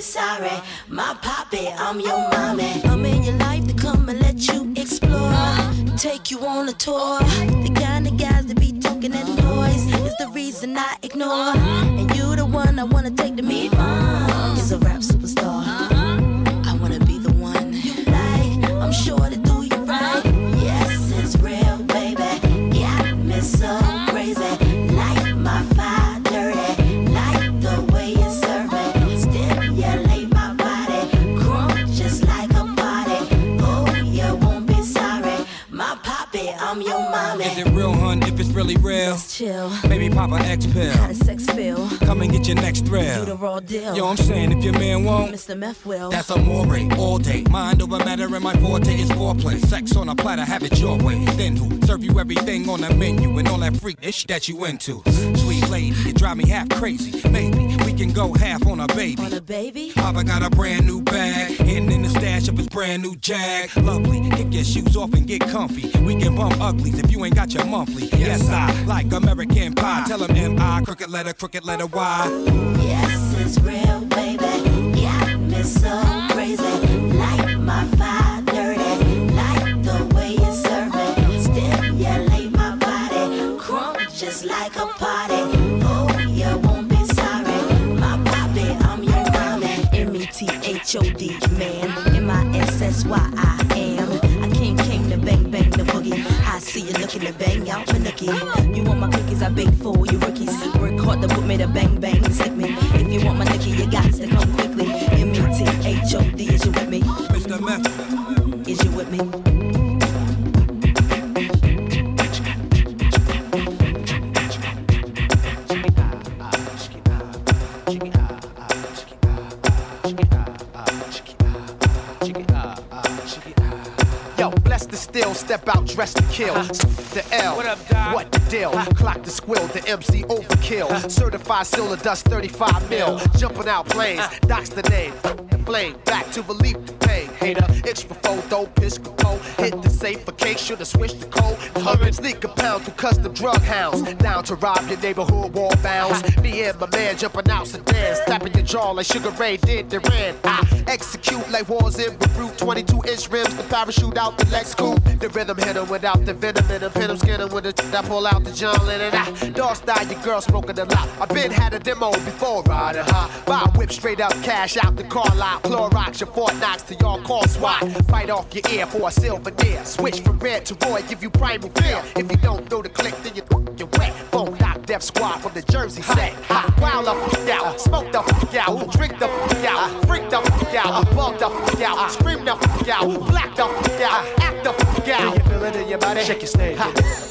Speaker 22: sorry, sorry. My poppy, I'm your mommy. I'm in your life to come and let you explore. Take you on a tour. The kind of guys that be talking that noise is the reason I ignore. And you the one I wanna take to meet. Mom. He's a rap superstar.
Speaker 23: really real.
Speaker 22: Let's chill.
Speaker 23: Maybe pop an X pill.
Speaker 22: How does sex feel?
Speaker 23: Come and get your next
Speaker 22: thrill. Do
Speaker 23: the
Speaker 22: raw deal.
Speaker 23: Yo, I'm saying if your man won't,
Speaker 22: Mr. Meth will.
Speaker 23: That's a moray all day. Mind over matter, and my forte is foreplay. Sex on a platter, have it your way. Then who serve you everything on the menu and all that freak ish that you into? lady. You drive me half crazy. Maybe we can go half on a baby.
Speaker 22: On a baby?
Speaker 23: Papa got a brand new bag. And in the stash of his brand new Jag. Lovely. Kick your shoes off and get comfy. We can bump uglies if you ain't got your monthly. Yes, I like American Pie. Tell him M.I. Crooked letter, crooked letter Y.
Speaker 22: Yes, it's real, baby. Yeah, me so crazy. Light my fire. M-E-T-H-O-D, man. M-I-S-S-Y-I am. I came, came to bang, bang the boogie. I see you looking to bang out my nookie. You want my cookies, I bake for you rookies. Work hard to put me to bang, bang, stick me. If you want my nookie, you got to come quickly. M-E-T-H-O-D, is you with me?
Speaker 23: Mr. Meth.
Speaker 22: Is you with me?
Speaker 24: Step out, dress to kill. The L, what up, Doc? What the deal? Clock the squill, the MC overkill. Certified silver dust 35 mil. Jumping out planes, Doc's the name. Flame, back to believe pain. Hater, itch before, though, piss go. Hit the safe for case, should've switched the code. Current sneak a pound through custom drug hounds. Down to rob your neighborhood wall bounds. Me and my man jumping out sedans. Tapping your jaw like Sugar Ray did Duran. I execute like wars in Beirut. 22 inch rims, the parachute out the Lex coupe. The rhythm hit him without the venom in him. Pin him, skin him with the I pull out the John Lennon. I dog style, your girl smoking a lot. I been had a demo before riding high. Buy whip straight up, cash out the car lot. Clorox your Fort Knox to y'all call SWAT. Fight off your ear for a silver deer. Switch from red to Roy, give you primal fear. If you don't know the click, then you you're wet. Phone knock Def Squad from the Jersey set. Wild up, out, smoke the fuck out, drink the fuck out, freak the fuck out, bug the fuck out, scream the fuck out, black the fuck out, act the fuck out. Do you feel it in your body? Shake your snake.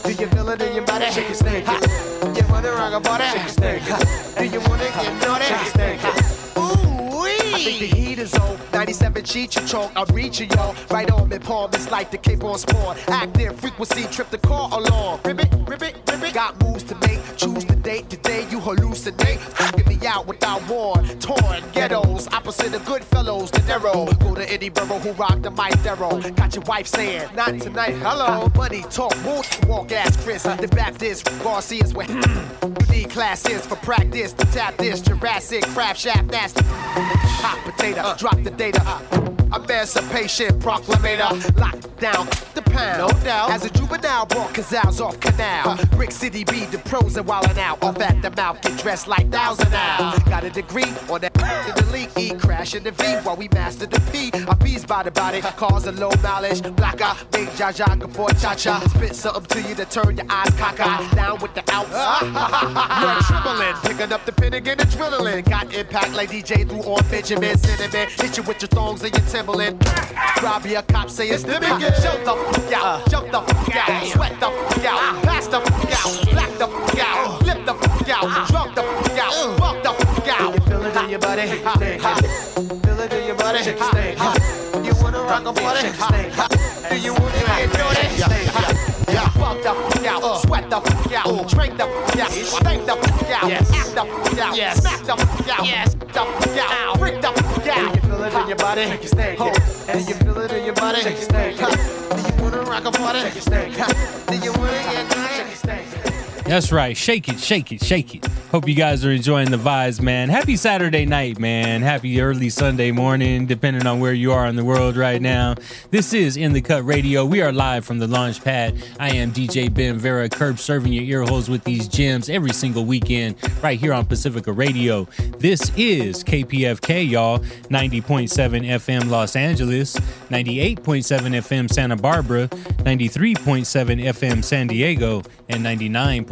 Speaker 24: Do you feel it in your body? Shake your snake. You wanna rock a body? Shake your snake. Do you wanna get naughty? Shake your snake. Ooh wee. I is on. 97 cheat your chalk. I'm reaching y'all. Right on me, palm. It's like the cape on spawn. Active frequency, trip the car along. Ribbit, ribbit, ribbit. Got moves to make. Choose the date. Today you hallucinate. Get me out without war. Torn ghettos. Opposite of good fellows. The narrow. Go to any borough who rock the mic thorough. Got your wife saying, not tonight. Hello. Money talk. Won't walk ass Chris. The Baptist Garcia's where hmm, you need classes for practice. To tap this Jurassic crab shaft nasty. Hot potato. Uh. Drop the data. Uh. Emancipation proclamator. Lock down the pound. No doubt. As a juvenile, brought Cazals off canal. Uh. Brick City be the pros and wildin' out. Off at the mouth, get dressed like thousand now. Got a degree on that in the league. E crash in the V while we master the P. I bees by the body, cause a low mileage. Black eye, big jaja, boy cha cha. Spit something to you to turn your eyes cockeyed. Down with the outs. You're trembling, picking up the pin again, adrenaline. Got impact like DJ through on Benjamin Cinnamon. Hit you with your thongs and your Timberland. Rob you a cop, say it's the begin. Jump the fuck out, jump the fuck out, sweat the fuck out, pass the fuck out, black the fuck out, fuck out, drunk the fuck out, fuck the fuck out. You feel it in your body, feel it in your body. You wanna rock a body? Do you wanna get dirty? Yeah, fuck the fuck out, uh. sweat the fuck out, uh. drink the fuck out, stank the fuck out, act the fuck out, smack the fuck out, the fuck out, freak the fuck out. Do you feel it in your body? Shake your snake. And you feel it in your body? Shake your snake. Do you wanna rock a party? Shake your snake. Do you wanna get dirty? Shake your snake.
Speaker 7: That's right. Shake it, shake it, shake it. Hope you guys are enjoying the vibes, man. Happy Saturday night, man. Happy early Sunday morning, depending on where you are in the world right now. This is In the Cut Radio. We are live from the launch pad. I am DJ Ben Vera, curb serving your ear holes with these gems every single weekend right here on Pacifica Radio. This is KPFK, y'all. 90.7 FM Los Angeles, 98.7 FM Santa Barbara, 93.7 FM San Diego, and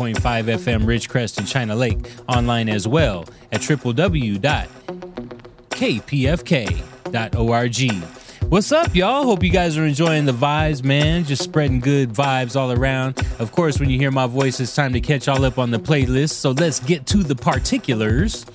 Speaker 7: 99.5 FM Ridgecrest and China Lake. Online as well at www.kpfk.org. What's up, y'all? Hope you guys are enjoying the vibes, man. Just spreading good vibes all around. Of course, when you hear my voice, it's time to catch all up on the playlist. So let's get to the particulars.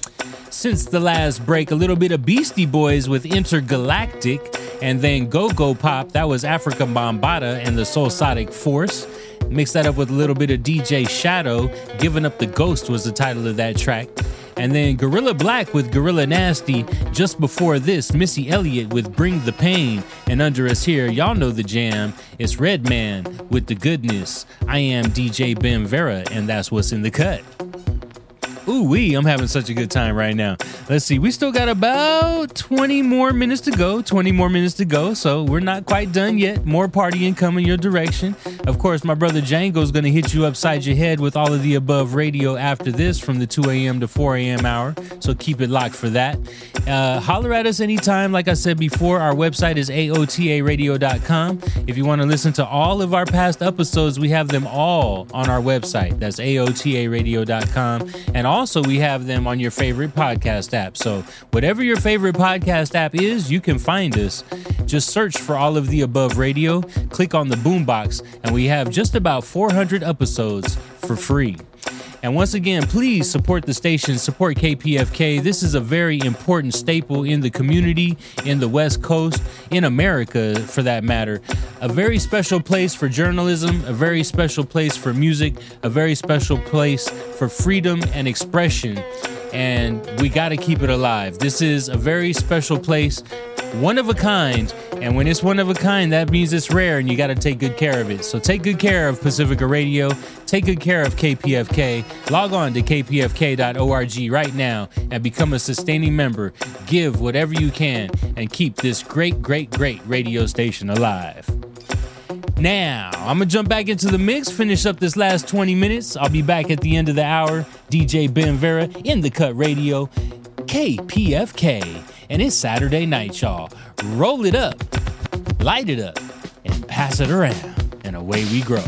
Speaker 7: Since the last break, a little bit of Beastie Boys with Intergalactic, and then Go Go Pop, that was Afrika Bambaataa and the Soul Sonic Force. Mix that up with a little bit of DJ Shadow, Giving Up the Ghost was the title of that track. And then Guerilla Black with Gorilla Nasty. Just before this, Missy Elliott with Bring the Pain. And under us here, y'all know the jam. It's Redman with The Goodness. I am DJ Ben Vera, and that's what's in the cut. Ooh wee, I'm having such a good time right now. Let's see, we still got about 20 more minutes to go. 20 more minutes to go, so we're not quite done yet. More partying coming your direction. Of course, my brother Django's gonna hit you upside your head with all of the above radio after this from the 2 a.m. to 4 a.m. hour. So keep it locked for that. Uh, holler at us anytime. Like I said before, our website is aotaradio.com. If you want to listen to all of our past episodes, we have them all on our website. That's aotaradio.com. And also, we have them on your favorite podcast app. So, whatever your favorite podcast app is, you can find us. Just search for all of the above radio, click on the boombox, and we have just about 400 episodes for free. And once again, please support the station, support KPFK. This is a very important staple in the community, in the West Coast, in America for that matter. A very special place for journalism, a very special place for music, a very special place for freedom and expression. And we got to keep it alive. This is a very special place, one of a kind. And when it's one of a kind, that means it's rare and you got to take good care of it. So take good care of Pacifica Radio. Take good care of KPFK. Log on to kpfk.org right now and become a sustaining member. Give whatever you can and keep this great, great, great radio station alive. Now, I'm gonna jump back into the mix, finish up this last 20 minutes. I'll be back at the end of the hour. DJ Ben Vera in the Cut Radio, KPFK, and it's Saturday night, y'all. Roll it up, light it up, and pass it around, and away we grow.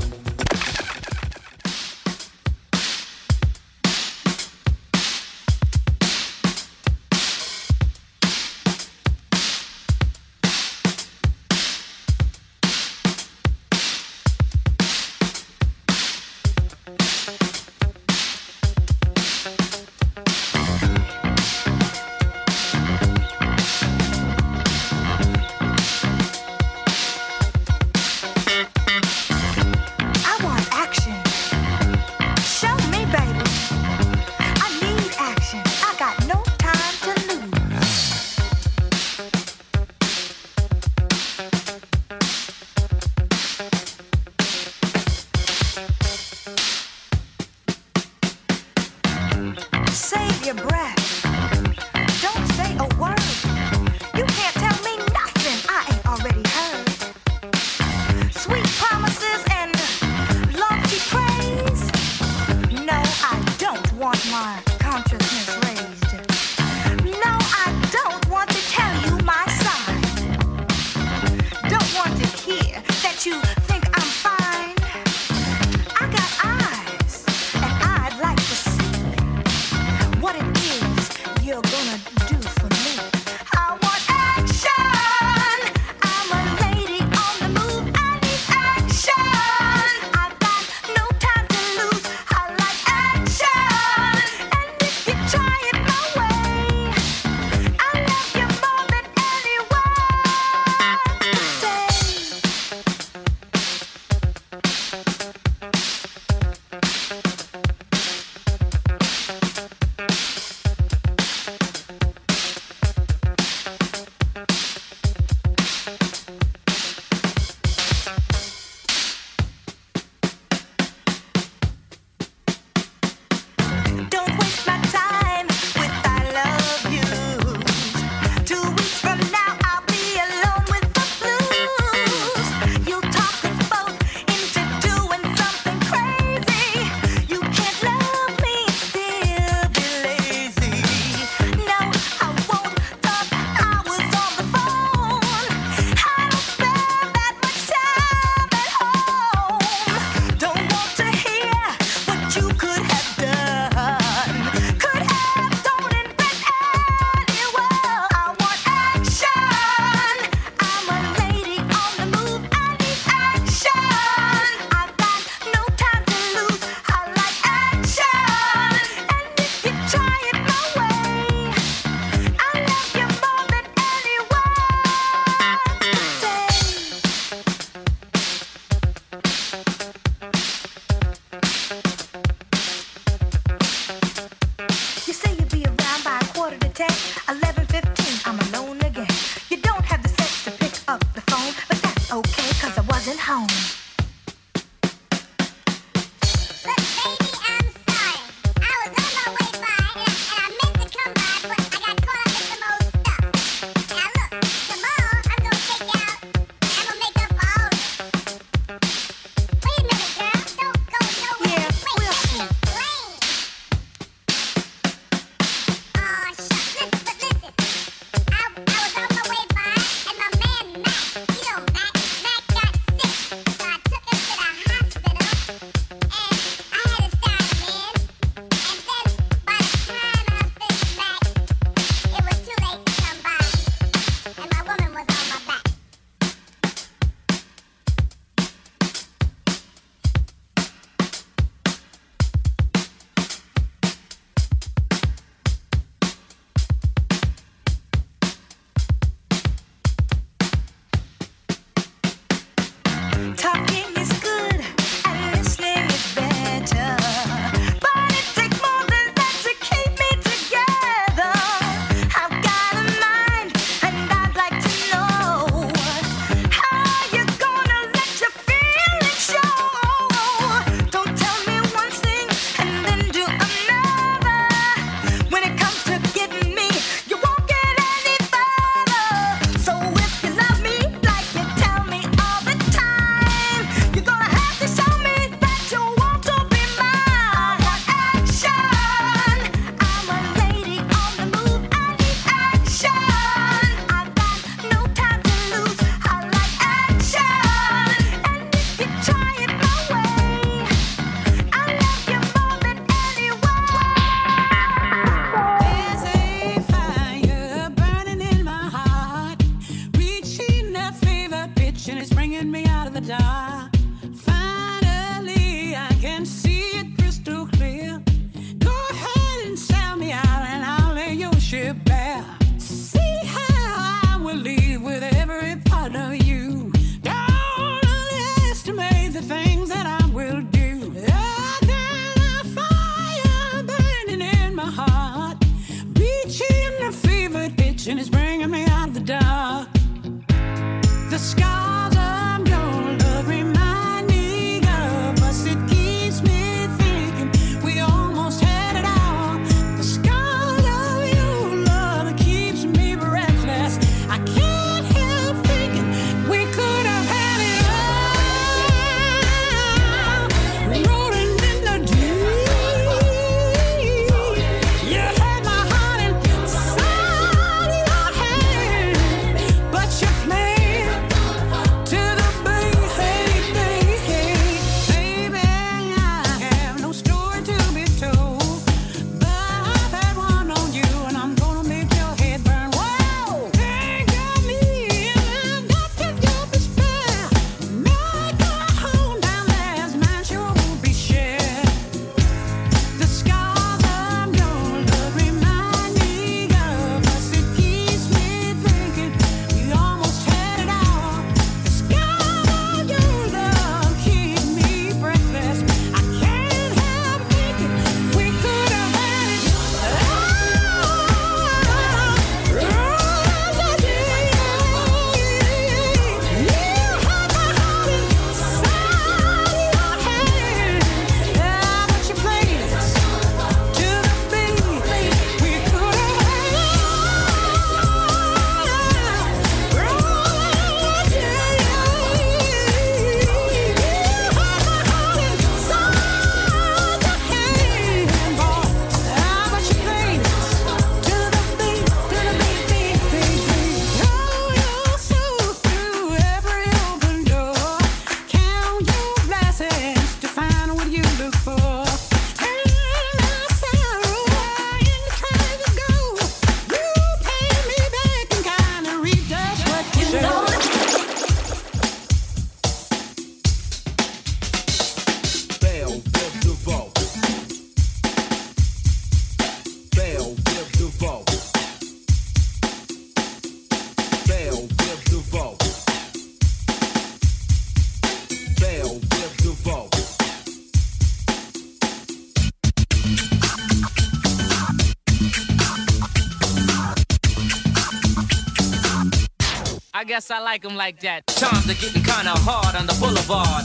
Speaker 19: guess I like them like that. Times are getting kinda hard on the boulevard.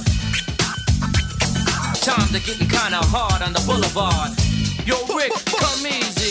Speaker 19: Times are getting kinda hard on the boulevard. Yo, Rick, come easy.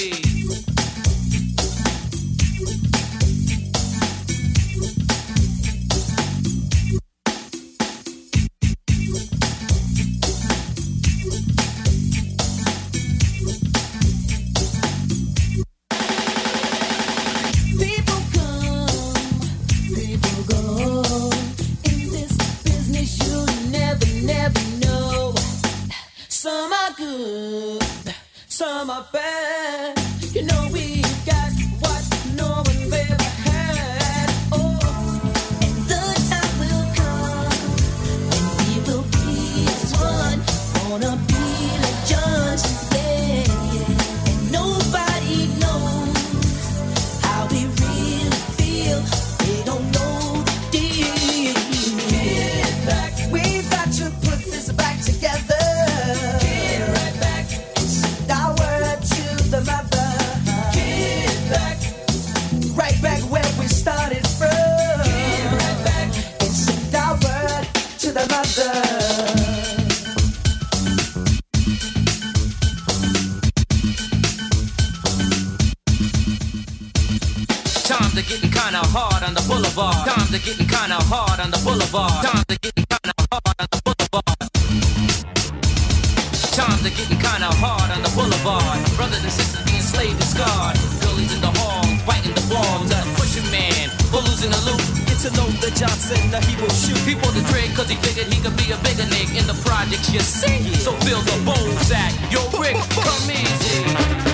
Speaker 22: the
Speaker 19: Johnson, now he will shoot. He pulled the cause he figured he could be a bigger nigga in the projects you see. So build the bowls at your Rick, come easy.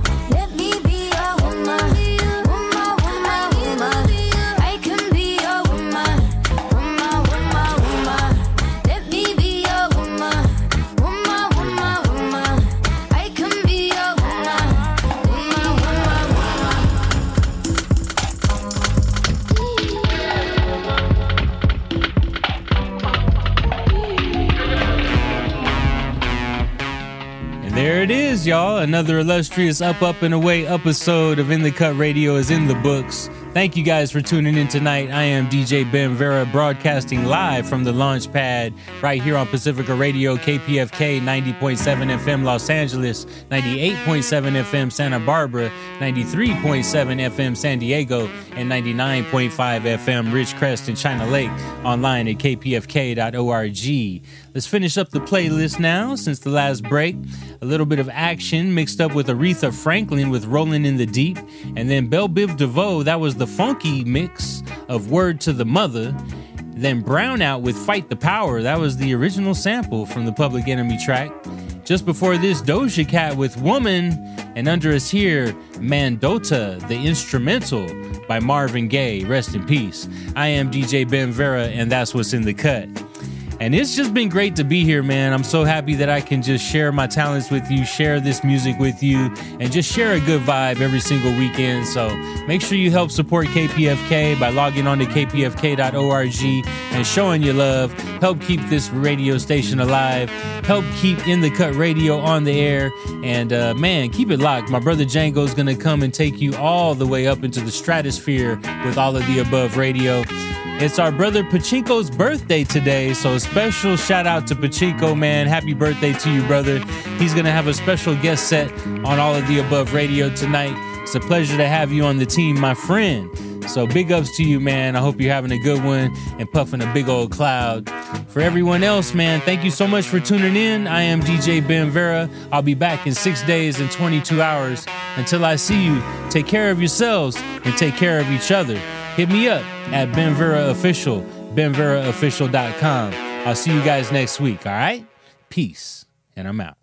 Speaker 7: Another illustrious Up, Up, and Away episode of In the Cut Radio is in the books. Thank you guys for tuning in tonight. I am DJ Ben Vera, broadcasting live from the launch pad right here on Pacifica Radio, KPFK 90.7 FM Los Angeles, 98.7 FM Santa Barbara, 93.7 FM San Diego, and 99.5 FM Ridgecrest and China Lake online at kpfk.org. Let's finish up the playlist now since the last break. A little bit of action mixed up with Aretha Franklin with Rolling in the Deep, and then Bell Biv DeVoe, that was the funky mix of Word to the Mother. Then Brownout with Fight the Power, that was the original sample from the Public Enemy track. Just before this, Doja Cat with Woman, and under us here, Mandota, the instrumental by Marvin Gaye. Rest in peace. I am DJ Ben Vera, and that's what's in the cut. And it's just been great to be here, man. I'm so happy that I can just share my talents with you, share this music with you, and just share a good vibe every single weekend. So make sure you help support KPFK by logging on to kpfk.org and showing your love. Help keep this radio station alive. Help keep In the Cut Radio on the air. And uh, man, keep it locked. My brother Django's going to come and take you all the way up into the stratosphere with all of the above radio. It's our brother Pachinko's birthday today, so a special shout out to Pachinko, man. Happy birthday to you, brother. He's gonna have a special guest set on all of the above radio tonight. It's a pleasure to have you on the team, my friend. So big ups to you, man. I hope you're having a good one and puffing a big old cloud. For everyone else, man, thank you so much for tuning in. I am DJ Ben Vera. I'll be back in six days and 22 hours. Until I see you, take care of yourselves and take care of each other. Hit me up at Ben Vera Official, benveraofficial.com. I'll see you guys next week, all right? Peace, and I'm out.